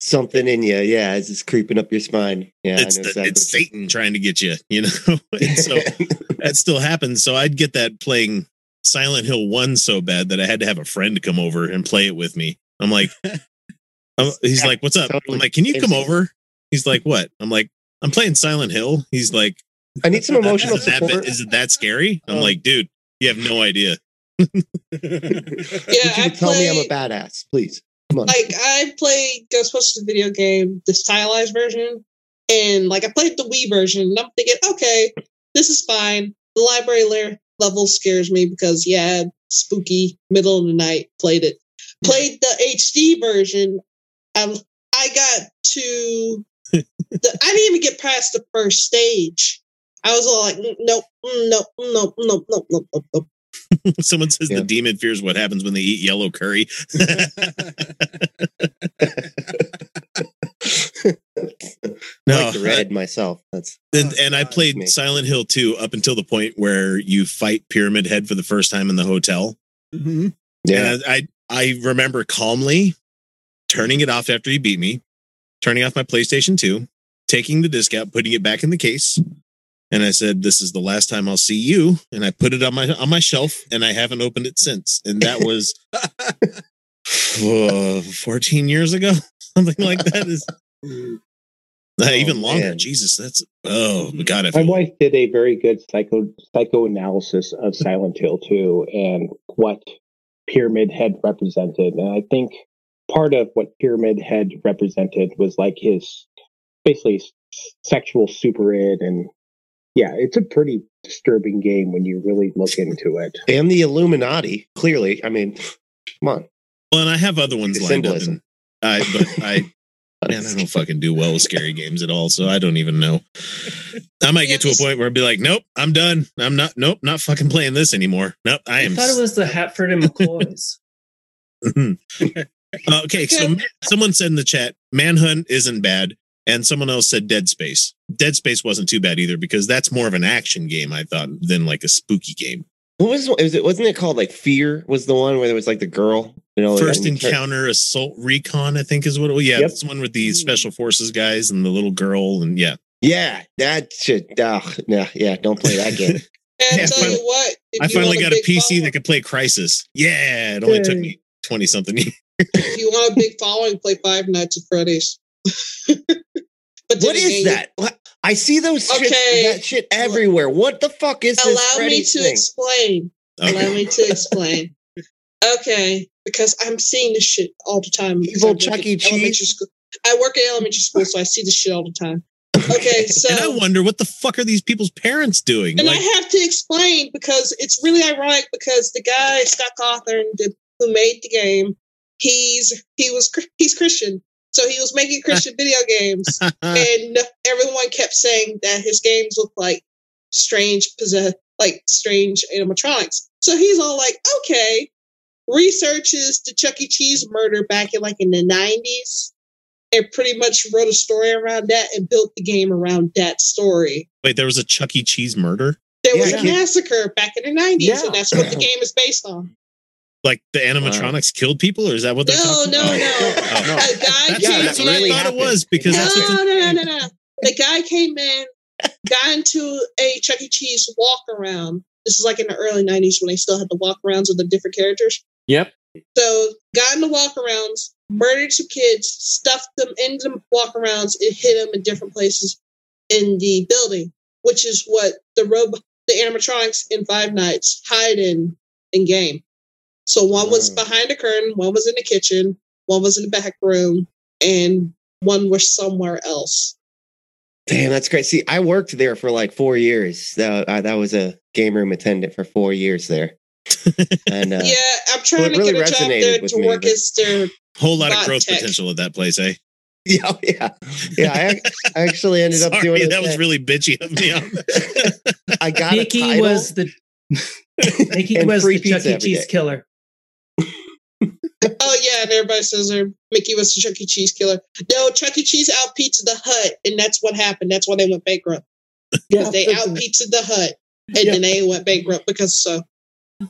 Something in you, yeah, it's just creeping up your spine. Yeah, it's I know the, exactly. it's satan trying to get you you know and so that still happens so i'd get that playing silent hill 1 so bad that i had to have a friend come over and play it with me i'm like I'm- he's like what's up i'm like can you come over he's like what i'm like i'm playing silent hill he's like I need some emotional is, it that, support. is it that scary? I'm Oh. like, dude, you have no idea. Yeah, But you I can tell me I'm a badass, please. Like I played Ghostbusters video game, the stylized version, and like I played the Wii version, and I'm thinking, okay, this is fine. The library le- level scares me because yeah, spooky, middle of the night. Played it. Played the HD version. I I got to. The, I didn't even get past the first stage. I was all like, "Mm, nope, mm, nope, mm, nope, mm, nope, nope, nope, nope, nope. Someone says Yeah. the demon fears what happens when they eat yellow curry. I no, like the red myself. That's and, and I played me. Silent Hill 2 up until the point where you fight Pyramid Head for the first time in the hotel. Mhm. yeah. And I, I I remember calmly turning it off after he beat me, turning off my PlayStation 2, taking the disc out, putting it back in the case. And I said, This is the last time I'll see you. And I put it on my on my shelf and I haven't opened it since. And that was uh, 14 years ago. Something like that is uh, even longer. man. Jesus, that's oh my god. I My feel wife did a very good psycho psychoanalysis of Silent Hill 2 and what Pyramid Head represented. And I think part of what Pyramid Head represented was like his basically sexual super id and yeah, it's a pretty disturbing game when you really look into it. And the Illuminati, clearly. I mean, come on. Well, and I have other ones The lined up. symbolism. And I, but I, man, I don't fucking do well with scary games at all. So I don't even know. I might get to a point where I'd be like, nope, I'm done. I'm not, nope, not fucking playing this anymore. Nope, I I am. thought it was the Hatford and McCoys. Uh, okay, so someone said in the chat, Manhunt isn't bad. And someone else said Dead Space. Dead Space wasn't too bad either because that's more of an action game, I thought, than like a spooky game. What was, was it? Wasn't it called like Fear? Was the one where there was like the girl? You know, First and you turn- Encounter Assault Recon, I think is what it was. Yeah, Yep. it's the one with the mm. special forces guys and the little girl. And yeah, Yeah, that shit. Oh, no, yeah, don't play that game. And Yeah, tell finally- you what, I you finally got a big PC following- that could play Crysis. Yeah, it only took me 20 something if you want a big following, play Five Nights at Freddy's. What is that? I see those shit, Okay. that shit everywhere. What the fuck is this? Allow me to thing? explain. Allow me to explain. Okay, because I'm seeing this shit all the time. Evil I work Chuck E. Cheese? School. I work at elementary school, so I see this shit all the time. Okay, so and I wonder what the fuck are these people's parents doing? And Like, I have to explain because it's really ironic because the guy Scott Cawthon who made the game, he's he was he's Christian, so he was making Christian video games, and everyone kept saying that his games look like strange possess like strange animatronics. So he's all like, okay, researches the Chuck E. Cheese murder back in like in the nineties. And pretty much wrote a story around that and built the game around that story. wait, there was a Chuck E. Cheese murder? There was Yeah. a massacre back in the 90s, Yeah. and that's what the game is based on. Like the animatronics killed people, or is that what they're No, talking no, about? no. Oh. A guy That's, Yeah, that's what really I thought happened. it was because no, that's no, the, no, no, no, no. The guy came in, got into a Chuck E. Cheese walk around. This is like in the early 90s when they still had the walk arounds of the different characters. Yep. So, got in the walk arounds, murdered some kids, stuffed them into the walk arounds, and hid them in different places in the building, which is what the robo- the animatronics in Five Nights hide in in game. So one was Mm. behind the curtain, one was in the kitchen, one was in the back room, and one was somewhere else. Damn, that's great. See, I worked there for like four years. That, I, that was a game room attendant for four years there. And uh, yeah, I'm trying well, to really get a job there with to me, work but- as their whole lot of growth tech. potential at that place, eh? yeah, yeah, yeah. I, I actually ended up Sorry, doing that was okay. really bitchy of me. I got a title. was the Mickey And was the Chuck E. Cheese day. killer. Oh yeah, and everybody says there Mickey was the Chuck E. Cheese killer. No, Chuck E. Cheese out pizza the hut, and that's what happened. That's why they went bankrupt. Yeah, They that's- out pizza the hut, and Yeah. then they went bankrupt because so.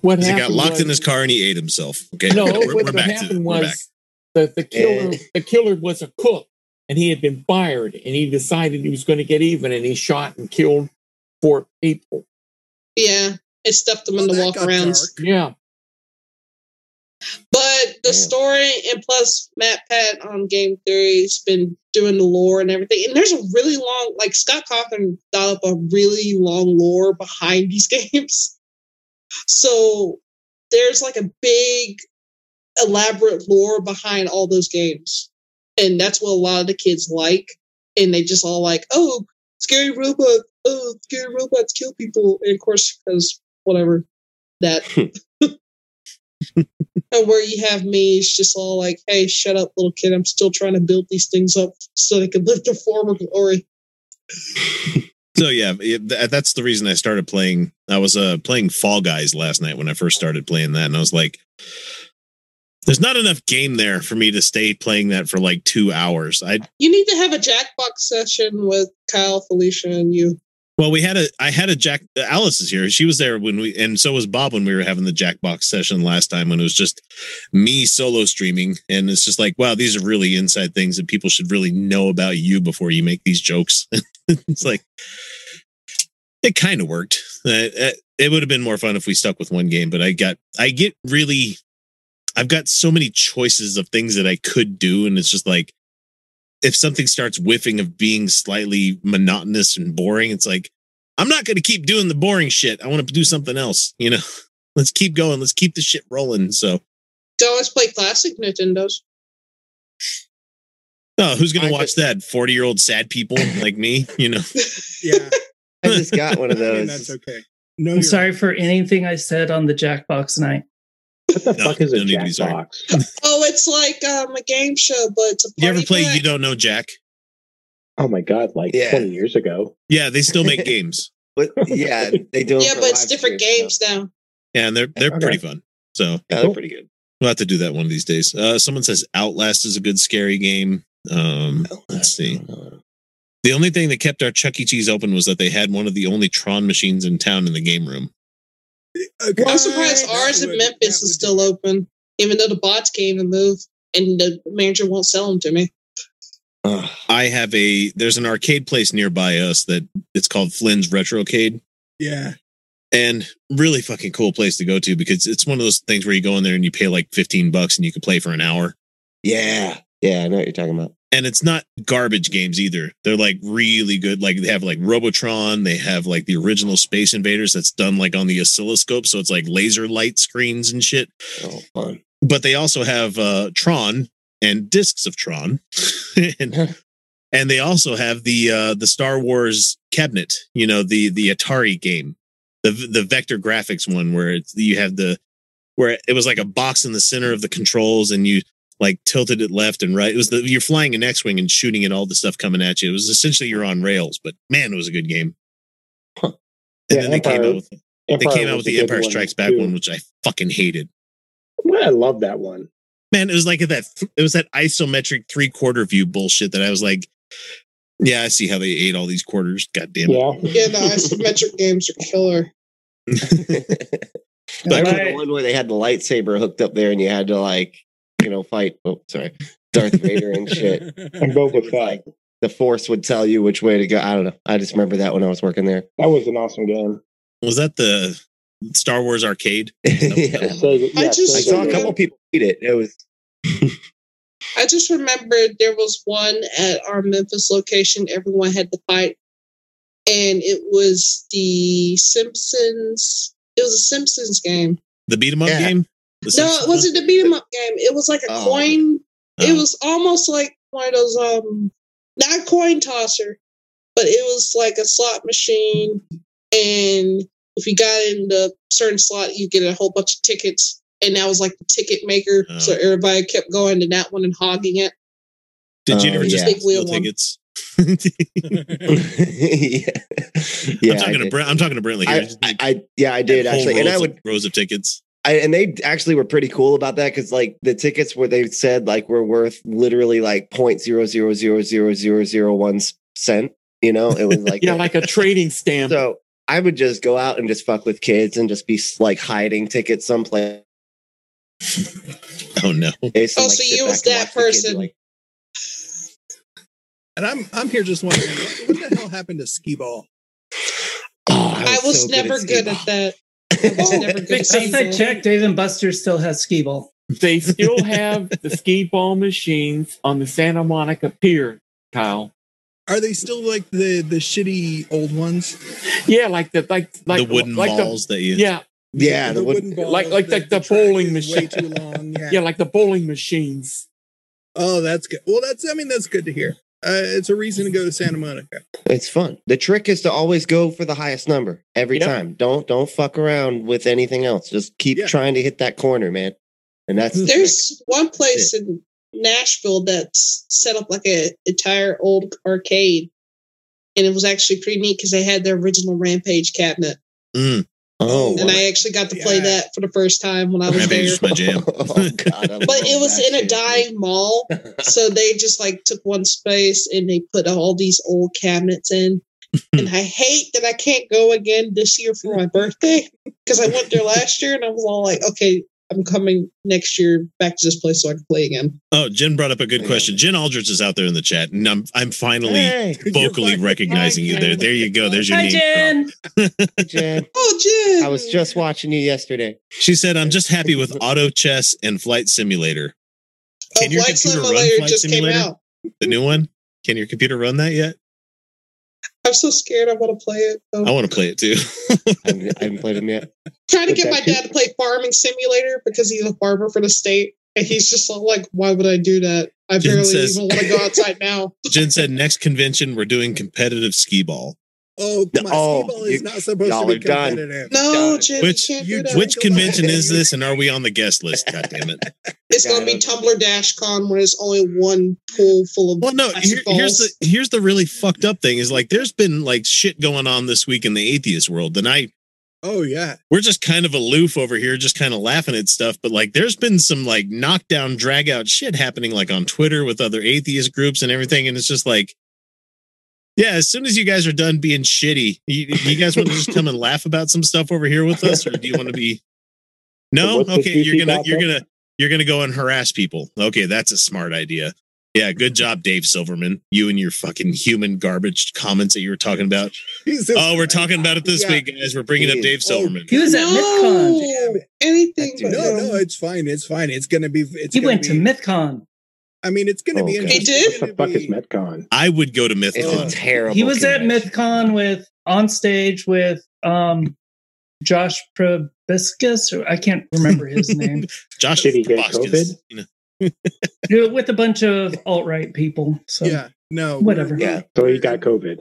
what he got locked was, in his car and he ate himself. Okay, No, we're, what, we're what back to happened we're was the the killer the killer was a cook and he had been fired and he decided he was going to get even and he shot and killed four people. Yeah, it stuffed them Well, in the walk got arounds. dark. Yeah, But the story and plus MatPat on game theory's been doing the lore and everything. And there's a really long like Scott Cawthon thought up a really long lore behind these games. So there's like a big elaborate lore behind all those games. And that's what a lot of the kids like. And they just all like, oh, scary robot, oh, scary robots kill people. And of course, because whatever that. and where you have me, it's just all like, hey, shut up, little kid. I'm still trying to build these things up so they can live their former glory. so yeah, it, that's the reason I started playing. I was uh, playing Fall Guys last night when I first started playing that, and I was like, "There's not enough game there for me to stay playing that for like two hours." I you need to have a Jackbox session with Kyle, Felicia, and you. Well, we had a I had a Jack Alice is here. She was there when we and so was Bob when we were having the Jackbox session last time when it was just me solo streaming and it's just like wow these are really inside things that people should really know about you before you make these jokes. it's like it kind of worked. Uh, uh, it would have been more fun if we stuck with one game, but I got I get really I've got so many choices of things that I could do and it's just like if something starts whiffing of being slightly monotonous and boring, it's like, I'm not going to keep doing the boring shit. I want to do something else. You know, let's keep going. Let's keep the shit rolling. So, do always play classic Nintendos. Oh, who's going to watch that? 40 year old sad people like me, you know? yeah. I just got one of those. that's okay. No, I'm sorry for anything I said on the Jackbox night. What the no, fuck is a Jackbox? oh, it's like um, a game show, but it's a You ever play You Don't Know Jack? Oh my god, like yeah. 20 years ago. Yeah, they still make games. But yeah, they do. yeah, but it's different games now. Yeah, and they're they're okay. pretty fun. So yeah, they're cool. pretty good. We'll have to do that one of these days. Uh, someone says Outlast is a good scary game. Um, let's see. The only thing that kept our Chuck E. Cheese open was that they had one of the only Tron machines in town in the game room. Okay. I'm surprised ours in Memphis is still open, even though the bots can't even move and the manager won't sell them to me. I have a there's an arcade place nearby us that it's called Flynn's Retrocade. Yeah. And really fucking cool place to go to because it's one of those things where you go in there and you pay like 15 bucks and you can play for an hour. Yeah. Yeah, I know what you're talking about. And it's not garbage games either. They're like really good. Like they have like Robotron, they have like the original Space Invaders that's done like on the oscilloscope. So it's like laser light screens and shit. Oh, fun. But they also have uh Tron and discs of Tron. and and they also have the uh the Star Wars cabinet, you know, the the Atari game. The the vector graphics one where it's you have the where it was like a box in the center of the controls and you like tilted it left and right. It was the you're flying an X-wing and shooting at all the stuff coming at you. It was essentially you're on rails, but man, it was a good game. Huh. And yeah, then Empire, they came out with Empire they came out with the Empire Strikes Back too. one, which I fucking hated. I love that one. Man, it was like that. It was that isometric three quarter view bullshit that I was like, yeah, I see how they ate all these quarters. God damn it. Yeah, yeah the isometric games are killer. but the one where they had the lightsaber hooked up there and you had to like you know, fight. Oh, sorry, Darth Vader and shit. and Boba Fett. The Force would tell you which way to go. I don't know. I just remember that when I was working there. That was an awesome game. Was that the Star Wars arcade? yeah. So, yeah. I just I saw a couple people beat it. It was. I just remembered there was one at our Memphis location. Everyone had to fight, and it was the Simpsons. It was a Simpsons game. The beat 'em up yeah. game. No, it wasn't the beat 'em up game. It was like a oh. coin. Oh. It was almost like one of those um not coin tosser, but it was like a slot machine. And if you got in the certain slot, you get a whole bunch of tickets. And that was like the ticket maker. Oh. So everybody kept going to that one and hogging it. Did you ever uh, just yeah. steal tickets? yeah. yeah, I'm talking to Brent. I'm talking to Brentley here. I, I, I, yeah, I did actually, and I would rows of tickets. I, and they actually were pretty cool about that because like the tickets where they said like were worth literally like point zero zero zero zero zero zero one cent. You know, it was like yeah, a, like a trading stamp. So I would just go out and just fuck with kids and just be like hiding tickets someplace. Oh no! oh, like, so you was that person. Like, and I'm I'm here just wondering what, what the hell happened to skee ball. Oh, I was, I was so never good, at, good at that. Last I checked, Dave and Buster still has skee ball. they still have the skee ball machines on the Santa Monica Pier, Kyle. Are they still like the the shitty old ones? Yeah, like the like like the wooden like balls the, that you yeah Yeah, the, the wood, wooden balls. like like the, the, the, bowling is machine. Way too long. Yeah. yeah, like the bowling machines. Oh, that's good. Well, that's I mean that's good to hear. Uh, it's a reason to go to Santa Monica. it's fun. The trick is to always go for the highest number every Yep. time. Don't don't fuck around with anything else. Just keep Yeah. trying to hit that corner, man. And that's the trick. There's one place in Nashville that's set up like a entire old arcade, and it was actually pretty neat because they had their original Rampage cabinet, Mm, Oh, and I actually got to play Yeah. that for the first time when I was Rampage there. is my jam. oh God, But it was in a dying mall, so they just like took one space and they put all these old cabinets in. and I hate that I can't go again this year for my birthday because I went there last year and I was all like, okay, I'm coming next year back to this place so I can play again. Oh, Jen brought up a good question. Jen Aldrich is out there in the chat, and I'm I'm finally Hey, vocally recognizing you there. There you go. There's your Hi, name. drop. Jen. Jen. Oh, Jen! I was just watching you yesterday. She said, "I'm just happy with Auto Chess and Flight Simulator. oh, Can your Flight computer run Simulator Flight just Simulator? came out. The new one. Can your computer run that yet? I'm so scared I want to play it. though. I want to play it too. I haven't, I haven't played them yet. trying to get my dad to play Farming Simulator because he's a farmer for the state. And he's just all like, why would I do that? I Jen barely says- even want to go outside now. Jen said, "Next convention, we're doing competitive skee ball. Oh, my on. Oh, Skee-ball is not supposed to y'all be are done. No, Jim, Which- you can't you- do that. Which Drink a lot. convention is this, and are we on the guest list? God damn it! It's going to be Tumblr Dash Con when there's only one pool full of Well, no. Here, here's the here's the really fucked up thing is like there's been like shit going on this week in the atheist world, and I Oh yeah. we're just kind of aloof over here, just kind of laughing at stuff. But like, there's been some like knockdown, drag out shit happening, like on Twitter with other atheist groups and everything. And it's just like, yeah, as soon as you guys are done being shitty, you, you guys want to just come and laugh about some stuff over here with us, or do you want to be? No, okay, you're gonna you're gonna you're gonna go and harass people. Okay, that's a smart idea. Yeah, good job, Dave Silverman. You and your fucking human garbage comments that you were talking about. Jesus Oh, we're talking about it this Yeah. week, guys. We're bringing up Jeez. Dave Oh, Silverman. He was at MythCon. no, anything That dude- but No, him. no, it's fine. It's fine. It's gonna be. It's He gonna went be, to MythCon. I mean, it's gonna Oh, be God. interesting. He did? What the gonna fuck is be- MetCon? I would go to It's MythCon. a terrible. He was at convention. MythCon with on stage with um Josh Probiscus, or I can't remember his name, Josh Did he get Proboscis, COVID? you know. With a bunch of alt right people. So Yeah. No. Whatever. Yeah. So he got COVID.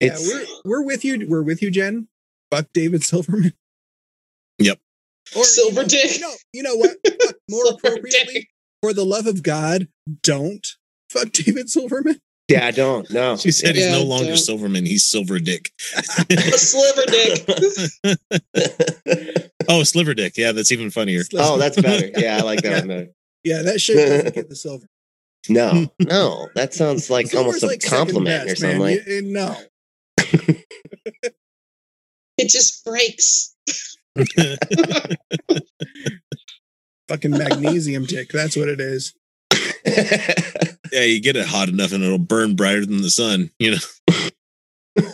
Yeah, It's we're we're with you. We're with you, Jen. Fuck David Silverman. Yep. Or Silver you know, dick. You know, you know what? More appropriately, dick. For the love of God, don't fuck David Silverman. yeah. I don't No. She said he's no longer don't. Silverman, he's Silver Dick. A sliver dick. oh, Sliver Dick. Yeah, that's even funnier. oh, that's better. Yeah, I like that one better. Yeah, that shit doesn't get the silver. No, no, that sounds like Silver's almost a like second compliment or something. man. Like, You- no. It just breaks. Fucking magnesium dick. That's what it is. Yeah, you get it hot enough and it'll burn brighter than the sun, you know.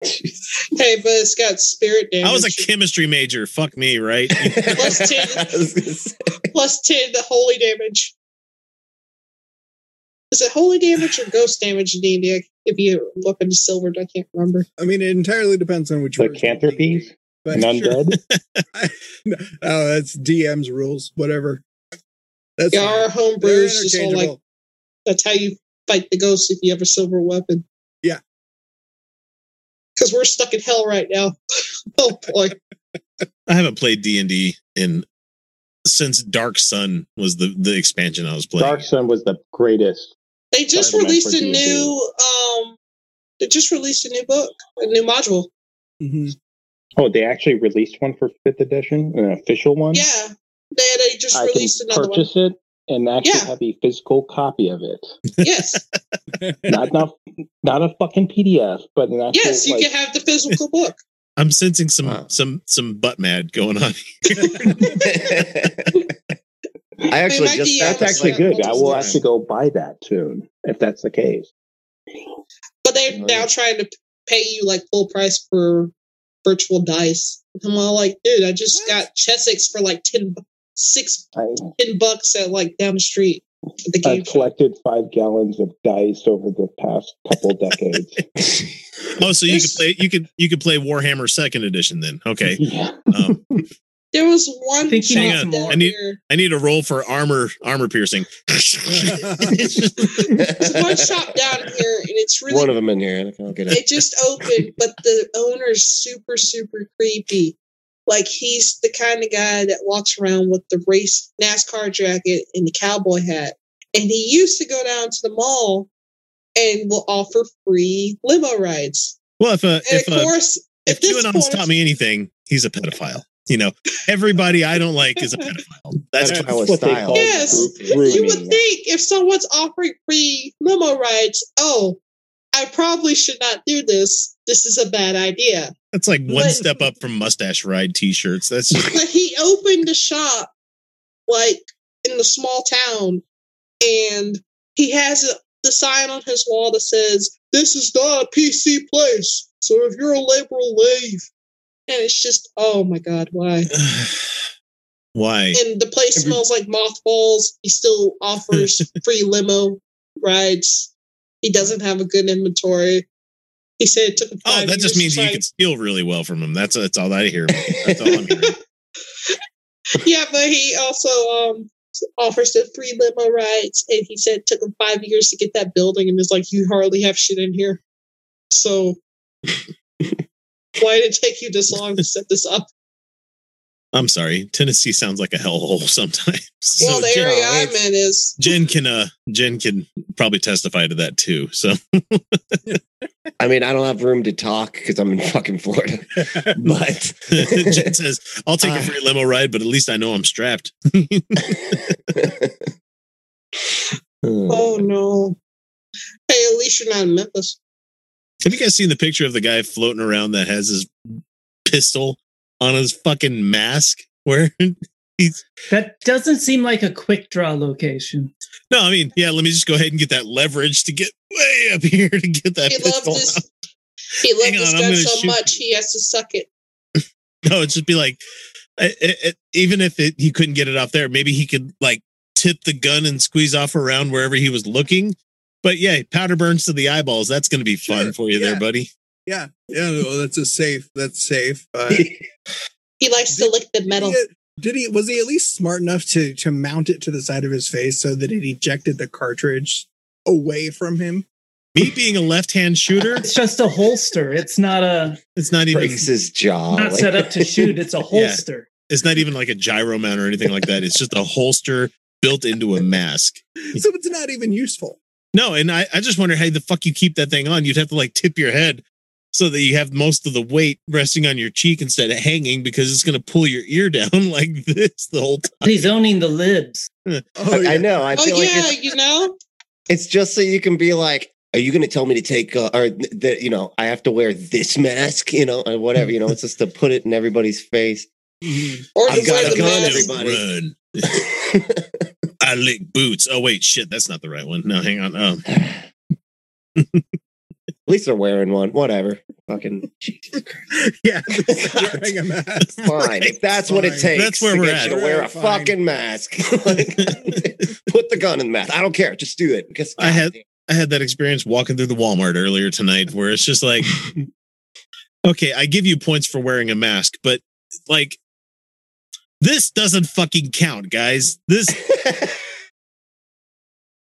Hey, but it's got spirit damage. I was a chemistry major. Fuck me, right? Plus 10. I was gonna say. Plus 10 the holy damage. Is it holy damage or ghost damage in D&D? If you look into silver, I can't remember. I mean, it entirely depends on which The version. Canterpies? But And undead? oh, that's DM's rules. Whatever. That's Yeah, our They're is just all like, interchangeable. that's how you fight the ghosts if you have a silver weapon. Yeah. Because we're stuck in hell right now. oh boy. I haven't played D and D in since Dark Sun was the the expansion I was playing. Dark Sun was the greatest. They just released a D&D. new um they just released a new book, a new module. Mhm. Oh, they actually released one for fifth edition, an official one. Yeah. They they just I can released another one. purchase it and actually Yeah. have a physical copy of it. Yes. not not not a fucking PDF, but an actual. yes, you like, can have the physical book. I'm sensing some Wow. some some butt mad going on. I actually just DM uh, That's actually like good. I will actually go buy that soon if that's the case. But they're now trying to pay you like full price for virtual dice. I'm all like, dude, I just What? got Chessex for like ten six ten bucks at like down the street. At the I've collected five gallons of dice over the past couple decades. oh, so you could play you could you could play Warhammer Second Edition then? Okay. Yeah. Um, There was one hang shop on. down I need here. I need a roll for armor armor piercing. There's one shop down here, and it's really One of them in here. I'll get it. it just opened, but the owner's super, super creepy. Like he's the kind of guy that walks around with the race NASCAR jacket and the cowboy hat. And he used to go down to the mall and will offer free limo rides. Well, if uh, And if of uh, course, if at this QAnon's taught me anything, he's a pedophile. You know, everybody I don't like is a pedophile. That's Pedophile what with style. yes, you would think if someone's offering free limo rides, oh, I probably should not do this. This is a bad idea. That's like one But- step up from mustache ride T-shirts. That's just, but he opened a shop like in the small town and he has a, the sign on his wall that says this is not a pc place so if you're a liberal leave and it's just oh my god why why. and the place smells like mothballs he still offers free limo rides he doesn't have a good inventory he said it took him Oh, five that just means you try can steal really well from him. That's that's all I hear. That's all I'm hearing. yeah, but he also um offers the free limo rides, and he said it took him five years to get that building, and is like, you hardly have shit in here. So why did it take you this long to set this up? I'm sorry. Tennessee sounds like a hellhole sometimes. well, the Jen, area I'm in is Jen can uh Jen can probably testify to that too. So I mean, I don't have room to talk because I'm in fucking Florida. But Jen says, "I'll take a Uh. free limo ride, but at least I know I'm strapped." oh no. Hey, at least you're not in Memphis. Have you guys seen the picture of the guy floating around that has his pistol on his fucking mask? Where he's That doesn't seem like a quick draw location. no, I mean, yeah. Let me just go ahead and get that leverage to get way up here to get that He loved pistol. his out. he loved Hang his on, I'm gun so shoot much he has to suck it. No, it'd just be like, it, it, it- even if it, he couldn't get it off there, maybe he could like tip the gun and squeeze off around wherever he was looking. But yeah, powder burns to the eyeballs. That's going to be fun Sure, for you there, buddy. Yeah, yeah, no, that's a safe. That's safe. Uh, He likes to lick the metal. Did he, did he? Was he at least smart enough to to mount it to the side of his face so that it ejected the cartridge away from him? Me being a left-hand shooter, It's just a holster. It's not a it's not even breaks his jaw. not Like- set up to shoot. It's a holster. it's not even like a gyro mount or anything like that. It's just a holster built into a mask. So it's not even useful. No, and I, I just wonder how the fuck you keep that thing on. You'd have to like tip your head so that you have most of the weight resting on your cheek instead of hanging because it's going to pull your ear down like this the whole time. He's owning the libs. Oh, I, yeah. I know. I Oh feel like yeah, it's, you know? it's just so you can be like, are you going to tell me to take, uh, or that, you know, I have to wear this mask, you know, or whatever, you know, it's just to put it in everybody's face. Or I've got wear a gun, mask. everybody. I lick boots. Oh wait, shit, that's not the right one. No, hang on. Um, At least they're wearing one. Whatever. Fucking Jesus Christ. yeah, wearing a mask. Fine. If that's what it takes That's where to we're get at. you to wear a Fine. fucking mask. Like, put the gun in the mask. I don't care. Just do it. Because I had- I had that experience walking through the Walmart earlier tonight where it's just like, okay, I give you points for wearing a mask, but like, this doesn't fucking count, guys. This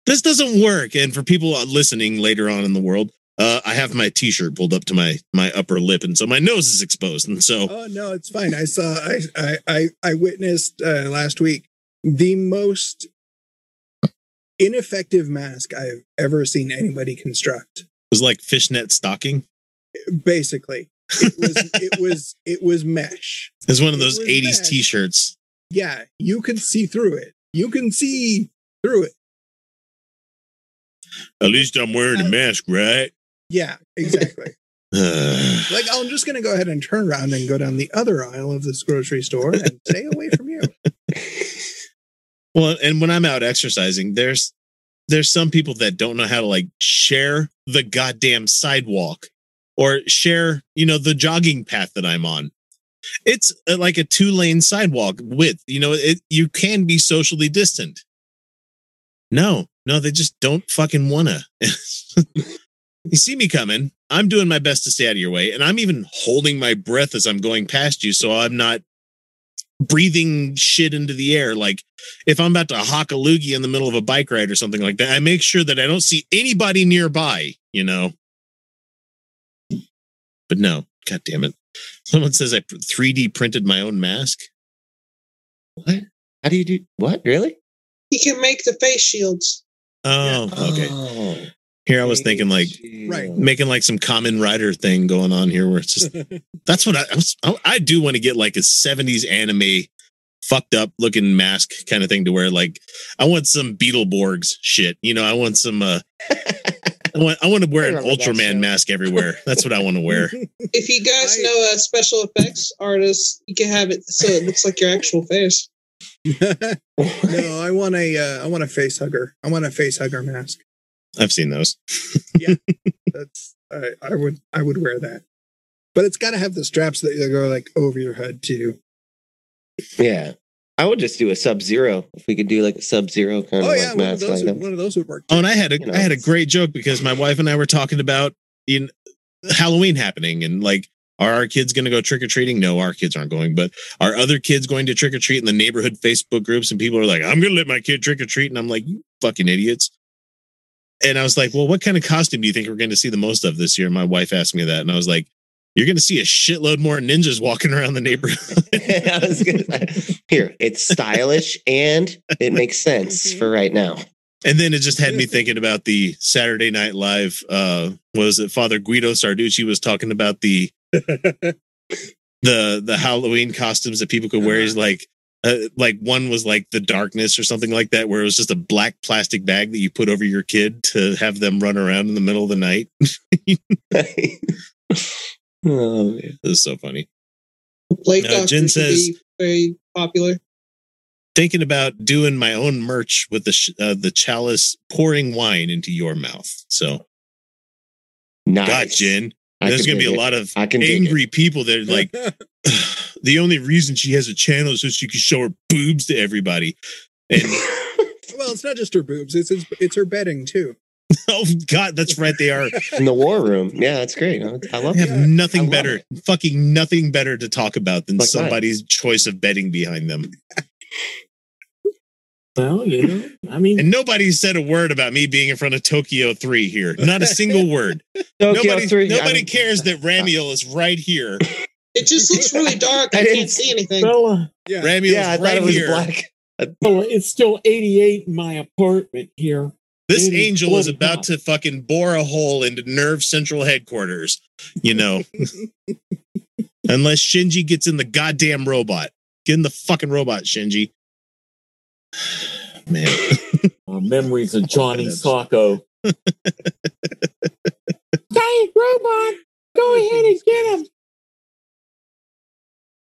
this doesn't work. And for people listening later on in the world, uh, I have my t-shirt pulled up to my my upper lip, and so my nose is exposed, and so Oh no, it's fine. I saw. I I I, I witnessed uh, last week the most ineffective mask I've ever seen anybody construct. it was like fishnet stocking. Basically, it was it was it was mesh. It's one of those was 80s mesh. t-shirts. Yeah, you can see through it. You can see through it. At least I'm wearing a mask, right? Yeah, exactly. Uh, like I'm just gonna go ahead and turn around and go down the other aisle of this grocery store and stay away from you. well, and when I'm out exercising, there's there's some people that don't know how to like share the goddamn sidewalk or share, you know, the jogging path that I'm on. It's uh, like a two lane sidewalk width. You know, it, you can be socially distant. No, no, they just don't fucking wanna. you see me coming. I'm doing my best to stay out of your way, and I'm even holding my breath as I'm going past you, so I'm not breathing shit into the air. Like if I'm about to hawk a loogie in the middle of a bike ride or something like that, I make sure that I don't see anybody nearby, you know. But no, god damn it. Someone says I 3D printed my own mask. What? How do you do what? Really? You can make the face shields. Oh, okay. Oh. Here I was thinking like right. making like some Kamen Rider thing going on here where it's just that's what I, I was I do want to get like a 70s anime fucked up looking mask kind of thing to wear like I want some Beetleborgs shit. You know, I want some uh I want I want to wear an Ultraman mask everywhere. That's what I want to wear. If you guys know a special effects artist, you can have it so it looks like your actual face. no, I want a uh, I want a face hugger. I want a face hugger mask. I've seen those. yeah, that's I, I would I would wear that, but it's got to have the straps that go like over your head too. Yeah, I would just do a Sub Zero if we could do like a Sub Zero kind oh, of yeah, like one mask of those would, one of those would work. Oh, and I had a You know, I had a great joke because my wife and I were talking about in Halloween happening and like are our kids going to go trick or treating? No, our kids aren't going, but are other kids going to trick or treat in the neighborhood Facebook groups? And people are like, I'm going to let my kid trick or treat. And I'm like, you fucking idiots. And I was like, well, what kind of costume do you think we're going to see the most of this year? My wife asked me that. And I was like, you're going to see a shitload more ninjas walking around the neighborhood. I was gonna say, here, it's stylish and it makes sense for right now. And then it just had me thinking about the Saturday Night Live. Uh, was it Father Guido Sarducci was talking about the the the Halloween costumes that people could wear? He's like, uh, like one was like the darkness or something like that, where it was just a black plastic bag that you put over your kid to have them run around in the middle of the night. Oh, man. This is so funny. Blake No, Jen says- be very popular. Thinking about doing my own merch with the sh- uh, the chalice pouring wine into your mouth. So, Nice. God, Jen, I there's going to be a it. lot of I can angry people that are like, the only reason she has a channel is so she can show her boobs to everybody. And well, it's not just her boobs; it's it's, it's her bedding too. oh God, that's right, they are. in the war room. Yeah, that's great. I I love They have it. Nothing love better, fucking nothing better to talk about than Like what? somebody's choice of bedding behind them. Well, you know, I mean, And nobody said a word about me being in front of Tokyo 3 here. Not a single word. Tokyo nobody 3, nobody I- cares that Ramiel is right here. It just looks really dark. I I, can't see anything. Bella, Yeah, uh, Ramiel Yeah, I is thought it was here. black. Bella, it's still 88 in my apartment here. This It is angel is about hot. to fucking bore a hole into NERV Central headquarters, you know. Unless Shinji gets in the goddamn robot. Get in the fucking robot, Shinji. Man. Uh, memories of Johnny Goodness. Sokko. Giant robot, go ahead and get him.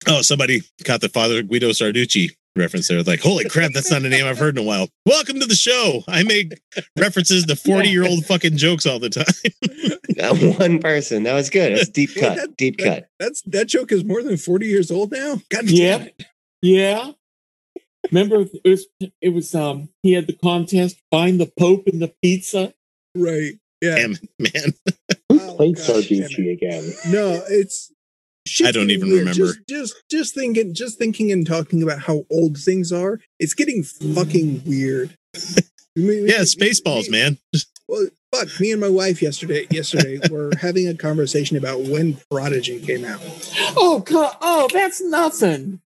Oh, somebody caught the Father Guido Sarducci reference there. Like, holy crap, that's not a name I've heard in a while. Welcome to the show. I make references to 40 year old fucking jokes all the time. That one person. That was good. That's deep cut. that- deep that- cut. That's that joke is more than forty years old now. God damn Yep. it. Yeah. Remember, it was it was um he had the contest find the Pope in the pizza. Right. Yeah. Damn, man. Who Oh, played gosh, Sarducci again? No, it's. I don't even weird. remember. Just, just, just thinking, just thinking, and talking about how old things are. It's getting fucking weird. Yeah, Spaceballs, man. Well, fuck. Me and my wife yesterday, yesterday, were having a conversation about when Prodigy came out. Oh god, oh that's nothing.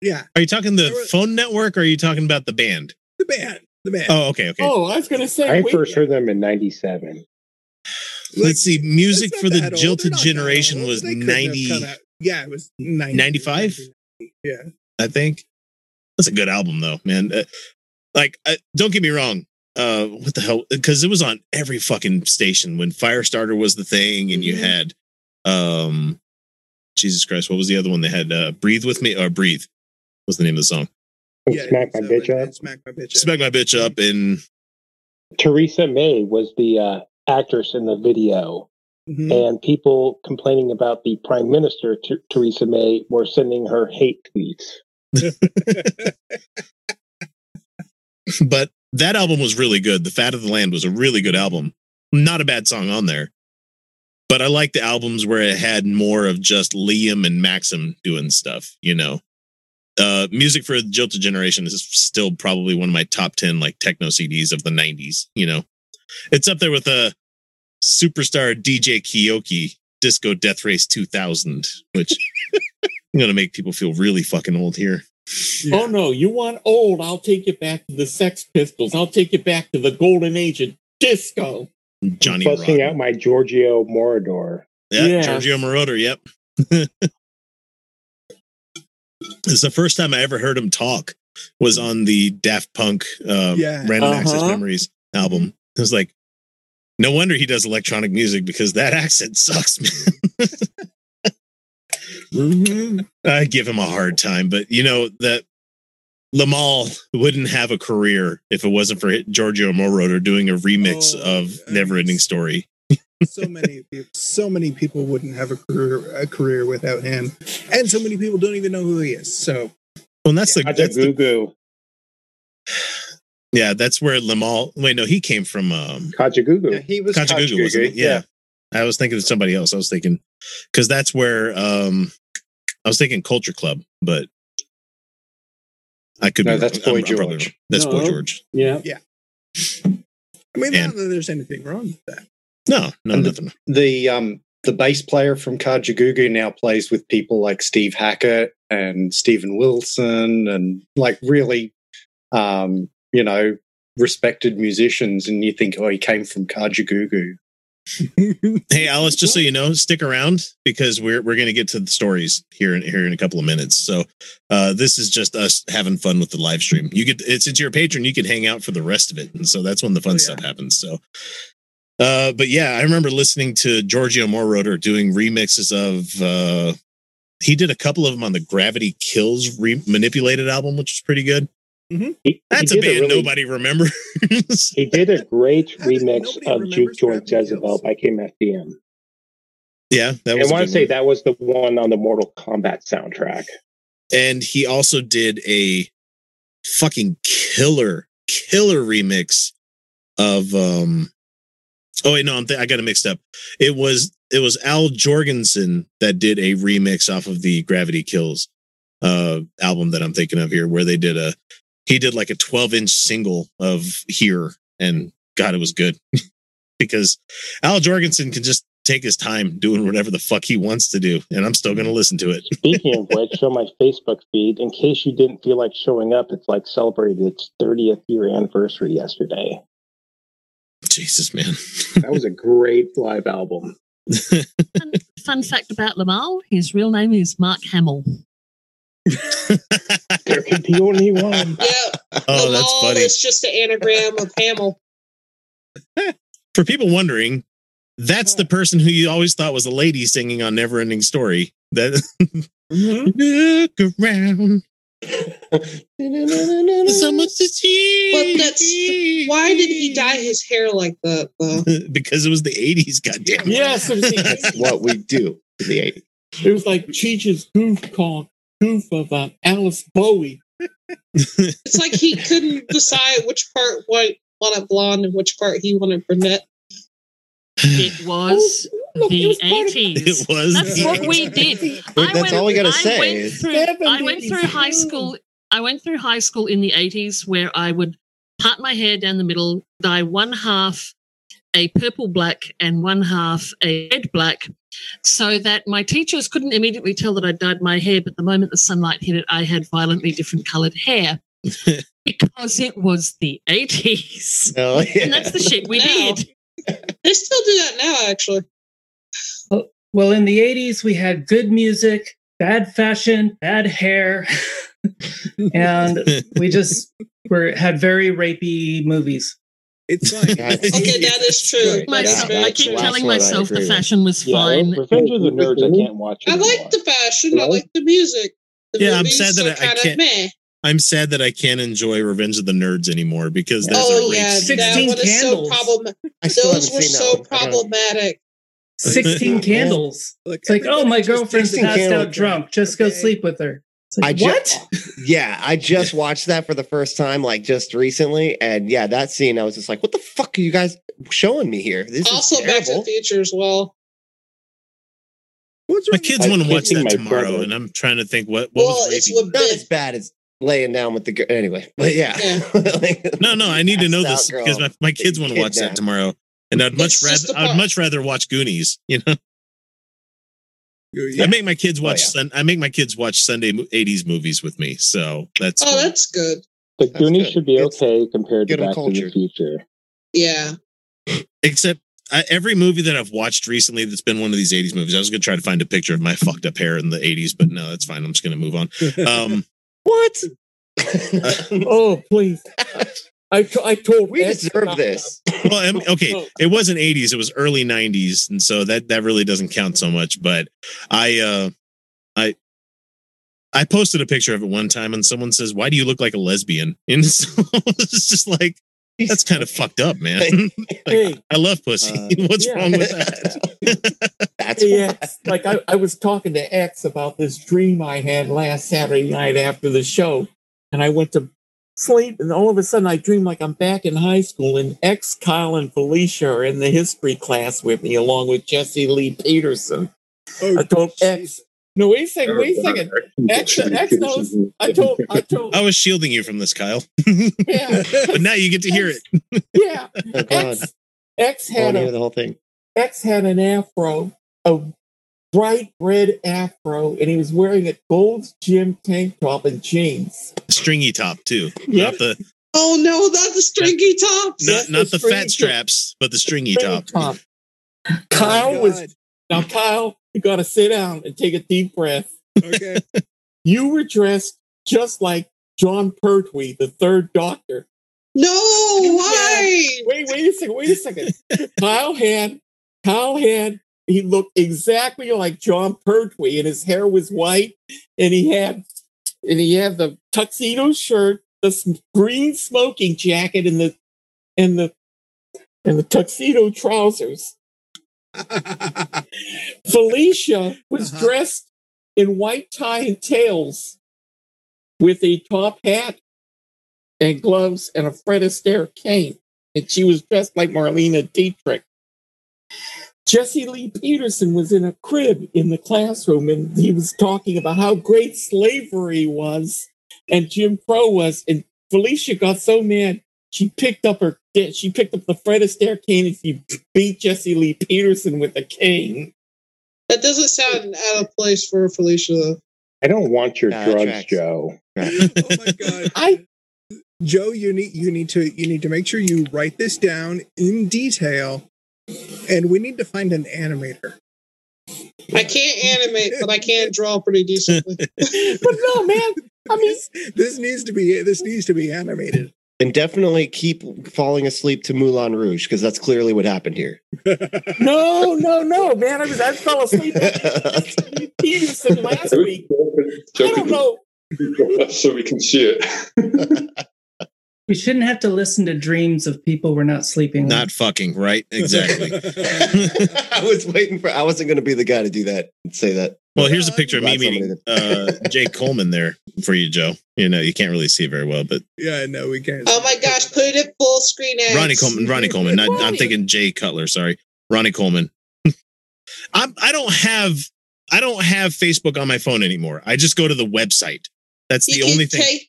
Yeah, Are you talking the was- phone network or are you talking about the band? the band, the band. Oh, okay, okay. Oh, I was gonna say I wait, first heard them in '97. Let's see. Music for the old. Jilted generation was They couldn't have 90, out- Yeah, it was 90, 95? Yeah. I think. That's a good album, though, man. Uh, like, uh, don't get me wrong. Uh, what the hell? Because it was on every fucking station when Firestarter was the thing, and you Mhm. had, um, Jesus Christ, what was the other one they had? Uh, Breathe with me or Breathe was the name of the song. Yeah, Smack my so bitch up. Smack my bitch up. Smack my bitch up, and Teresa May was the uh, actress in the video. Mm-hmm. And people complaining about the prime minister, T- Theresa May, were sending her hate tweets. but that album was really good. The Fat of the Land was a really good album. Not a bad song on there. But I like the albums where it had more of just Liam and Maxim doing stuff, you know. Uh, music for the Jilted Generation is still probably one of my top 10 like techno CDs of the 90s, you know. It's up there with a uh, superstar DJ Keoki Disco Death Race 2000, which I'm going to make people feel really fucking old here. Yeah. Oh no, you want old? I'll take you back to the Sex Pistols. I'll take you back to the golden age of disco. Johnny busting out my Giorgio Moroder. Yeah, yeah. Giorgio Moroder. Yep. it's the first time I ever heard him talk. Was on the Daft Punk um, yeah. Random uh-huh. Access Memories album. It was like, no wonder he does electronic music because that accent sucks, man. mm-hmm. I give him a hard time, but you know that Limahl wouldn't have a career if it wasn't for Giorgio Moroder doing a remix oh, of Neverending Story. so many people, so many people wouldn't have a career a career without him, and so many people don't even know who he is. So, well, that's yeah, the that's the, yeah, that's where Limahl. Wait, no, he came from um, Kajagoogoo. Yeah, he was Kajagoogoo, wasn't he? Yeah. yeah. I was thinking of somebody else. I was thinking because that's where um, I was thinking Culture Club, but I could. No, be, that's Boy I'm, George. I'm that's no. Boy George. Yeah, yeah. I mean, and, not that there's anything wrong with that. No, no, and nothing. The, the um the bass player from Kajagoogoo now plays with people like Steve Hackett and Steven Wilson and like really um, you know, respected musicians and you think, oh, he came from Kajagoogoo. hey Alice, just so you know, stick around because we're we're gonna get to the stories here in here in a couple of minutes. So uh this is just us having fun with the live stream. You get it's it's your patron, you can hang out for the rest of it. And so that's when the fun oh, yeah. stuff happens. So uh but yeah, I remember listening to Giorgio Moroder doing remixes of uh he did a couple of them on the Gravity Kills re- manipulated album, which is pretty good. Mm-hmm. He, That's he a band a really, nobody remembers. he did a great remix of Juke Joint Jezebel by KMFDM. Yeah, that was. I want to say one. that was the one on the Mortal Kombat soundtrack. And he also did a fucking killer, killer remix of. um Oh wait, no, I'm th- I got it mixed up. It was it was Al Jourgensen that did a remix off of the Gravity Kills uh album that I'm thinking of here, where they did a he did like a 12 inch single of here and god it was good. Because al Jourgensen can just take his time doing whatever the fuck he wants to do and i'm still going to listen to it. Speaking of which show my facebook feed. In case you didn't feel like showing up it's like celebrated its 30th year anniversary yesterday. Jesus man. That was a great live album. Fun, fun fact about Limahl, his real name is mark hamill there could be only one. Yeah. Oh, the that's funny. It's just an anagram of Hamill. For people wondering, that's the person who you always thought was a lady singing on Neverending Story. That mm-hmm. look around. so much to see. But that's why did he dye his hair like that? Though? because it was the eighties. Goddamn. Yes, that's what we do in the eighties. It was like Cheech's goof call goof of uh, Alice Bowie. it's like he couldn't decide which part white wanted blonde and which part he wanted brunette. It was oh, look, the eighties. It was. That's what we did. that's went, all we got to say. Went through, I went through high school. I went through high school in the eighties where I would part my hair down the middle, dye one half a purple black and one half a red black, so that my teachers couldn't immediately tell that I dyed my hair, but the moment the sunlight hit it, I had violently different colored hair. because it was the 80s. Oh, yeah. And that's the shit we now, did. They still do that now, actually. Well, in the 80s, we had good music, bad fashion, bad hair, and we just were had very rapey movies. It's fine. okay, that is true. My, yeah, I keep telling myself the fashion was yeah, fine. Revenge of the Nerds, I can't watch. I like the fashion. I like the music. The yeah, I'm sad that I, I can't. Meh. I'm sad that I can't enjoy Revenge of the Nerds anymore because there's oh, a yeah, that one is so problematic. Those were so problematic. 16 candles. it's like, oh, my girlfriend's passed out drunk. Just go sleep with her. Like, I ju- what? yeah, I just watched that for the first time, like just recently, and yeah, that scene, I was just like, "What the fuck are you guys showing me here?" This also, is Back to the. Future as well. My kids I'm want to watch that tomorrow, brother. and I'm trying to think what. what Well, was it's rapey? Not as bad as laying down with the girl. Anyway, but yeah, Like, No, no, I need to know this because my, my kids want to watch that tomorrow, and I'd much It's rather I'd much rather watch Goonies. You know, Yeah. I make my kids Oh, watch. yeah. Sun, I make my kids watch Sunday '80s movies with me, so that's Oh, cool. that's good. The That's Goonies good. should be It's- okay compared to get 'em Back to the. Future. Yeah. except I, every movie that I've watched recently that's been one of these 80s movies. I was gonna try to find a picture of my fucked up hair in the 80s, but no, that's fine. I'm just gonna move on. Um, what? Oh, please. I, t- I told we Ed deserve this. well, I mean, okay, it wasn't 80s; it was early 90s, and so that that really doesn't count so much. But I, uh, I, I posted a picture of it one time, and someone says, "Why do you look like a lesbian?" And so it's just like that's kind of fucked up, man. Hey, I love pussy. Uh, What's yeah. wrong with that? That's hey, why. X, like I, I was talking to X about this dream I had last Saturday night after the show, and I went to sleep, and all of a sudden I dream like I'm back in high school, and ex Kyle and Felicia are in the history class with me, along with Jesse Lee Peterson. Oh, I told X, no, wait a second, wait a second. X, X knows. I told, I told, I was shielding you from this, Kyle, yeah, but now you get to hear it. yeah. Oh, God. X, X I want had to a the whole thing. X had an afro, a bright red afro, and he was wearing a gold gym tank top and jeans. Stringy top too, Yep. not the Oh no, not the stringy tops. not not the the fat top. straps, but the stringy Stringy top. Oh, Kyle was now. Kyle, you got to sit down and take a deep breath. Okay. You were dressed just like Jon Pertwee, the third Doctor. No, why? Wait, wait a second. Wait a second. Kyle had, Kyle had. He looked exactly like Jon Pertwee, and his hair was white, and he had, and he had the tuxedo shirt, the green smoking jacket, and the, and the, and the tuxedo trousers. Felicia was Uh-huh. dressed in white tie and tails with a top hat and gloves and a Fred Astaire cane. And she was dressed like Marlene Dietrich. Jesse Lee Peterson was in a crib in the classroom and he was talking about how great slavery was and Jim Crow was. And Felicia got so mad, she picked up her she picked up the Fred Astaire cane and she beat Jesse Lee Peterson with a cane. That doesn't sound out of place for Felicia. I don't want your Nah, drugs, tracks. Joe. oh my god. I Joe, you need you need to you need to make sure you write this down in detail, and we need to find an animator. I can't animate, but I can draw pretty decently. but no man, I mean This needs to be this needs to be animated. And definitely keep falling asleep to Moulin Rouge because that's clearly what happened here. no, no, no, man. I was I fell asleep Peterson last week. I don't know. so we can see it. We shouldn't have to listen to dreams of people we're not sleeping with. Not fucking right, exactly. I was waiting for. I wasn't going to be the guy to do that and say that. Well, here's a picture of me meeting uh, Jay Coleman there for you, Joe. You know, you can't really see very well, but Yeah, no, we can't. Oh my gosh, put it at full screen. X. Ronnie Coleman, Ronnie Coleman. Not, I'm thinking Jay Cutler. Sorry, Ronnie Coleman. I'm, I don't have I don't have Facebook on my phone anymore. I just go to the website. That's the can only thing. take-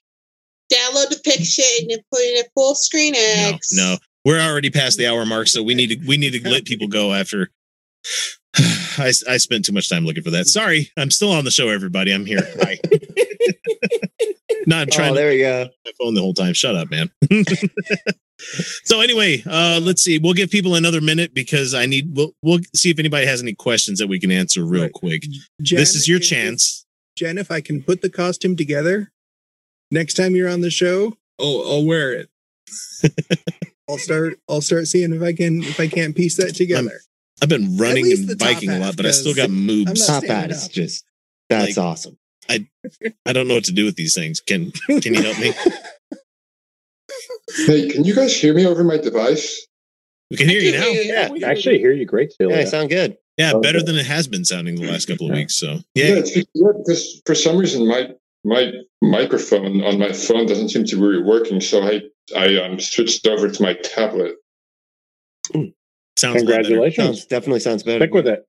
download the picture and then put it in full screen No, X. no, we're already past the hour mark, so we need to we need to let people go after. I, I spent too much time looking for that. Sorry, I'm still on the show. Everybody, I'm here. Hi. Not trying Oh, to there you go. my phone the whole time. Shut up, man. so anyway, uh, let's see. We'll give people another minute because I need. We'll we'll see if anybody has any questions that we can answer real Right. quick. Jen, this is your if- chance. Jen, if I can put the costume together next time you're on the show, oh, I'll wear it. I'll start. I'll start seeing if I can if I can't piece that together. I've been running and the top biking a lot, but I still got moobs. I'm not Top standing hat is just that's Like- awesome. I I don't know what to do with these things. Can Can you help me? Hey, can you guys hear me over my device? We can hear you now. Yeah, I actually hear you great, still. yeah, Celia. I sound good. Yeah, better than it has been sounding the last couple of weeks. So yeah, yeah, because, yeah, because for some reason my my microphone on my phone doesn't seem to be working, so I I um, switched over to my tablet. Sounds congratulations. Sounds, definitely sounds better. Stick with it.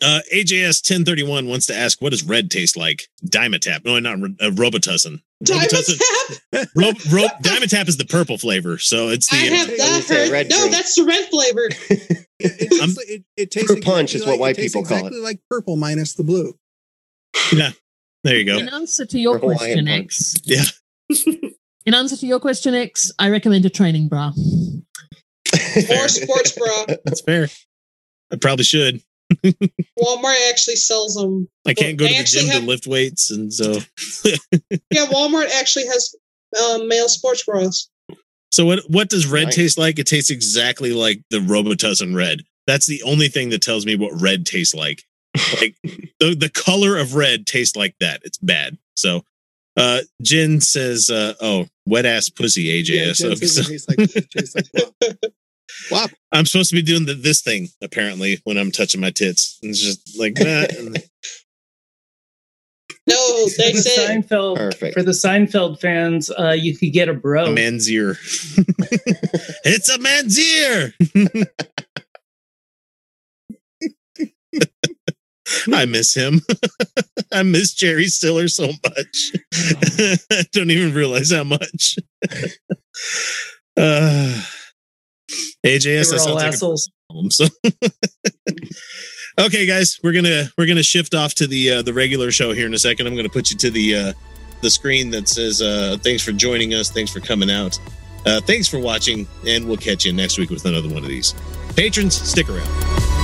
Uh, AJS 1031 wants to ask, what does red taste like? Dimetapp. No, not uh, Robitussin. Dimetapp? Ro- Ro- Dimetapp is the purple flavor. So it's the. I have that heard. No, drink. that's the red flavor. it, it, it, it, tastes exactly punch is like, what white people call it. like purple minus the blue. Yeah. There you go. In answer to your purple question, X. Yeah. In answer to your question, X, I recommend a training bra. or sports bra. That's fair. I probably should. Walmart actually sells them. I can't go to the gym have, to lift weights, and so yeah, Walmart actually has um, male sports bras. So what what does red nice. taste like? It tastes exactly like the Robitussin red. That's the only thing that tells me what red tastes like. Like the the color of red tastes like that. It's bad. So uh Jen says uh oh wet ass pussy AJ. Yeah, so, so. Tastes like, tastes like Wow. I'm supposed to be doing the, this thing apparently when I'm touching my tits. It's just like that. no, they for said Seinfeld. Perfect. For the Seinfeld fans, uh, you could get a bro. A man's ear. it's a man's ear. I miss him. I miss Jerry Stiller so much. I don't even realize how much. Uh, AJS all assholes. So. okay, guys, we're gonna we're gonna shift off to the uh, the regular show here in a second. I'm gonna put you to the uh, the screen that says uh, thanks for joining us, thanks for coming out, uh, thanks for watching, and we'll catch you next week with another one of these. Patrons, stick around.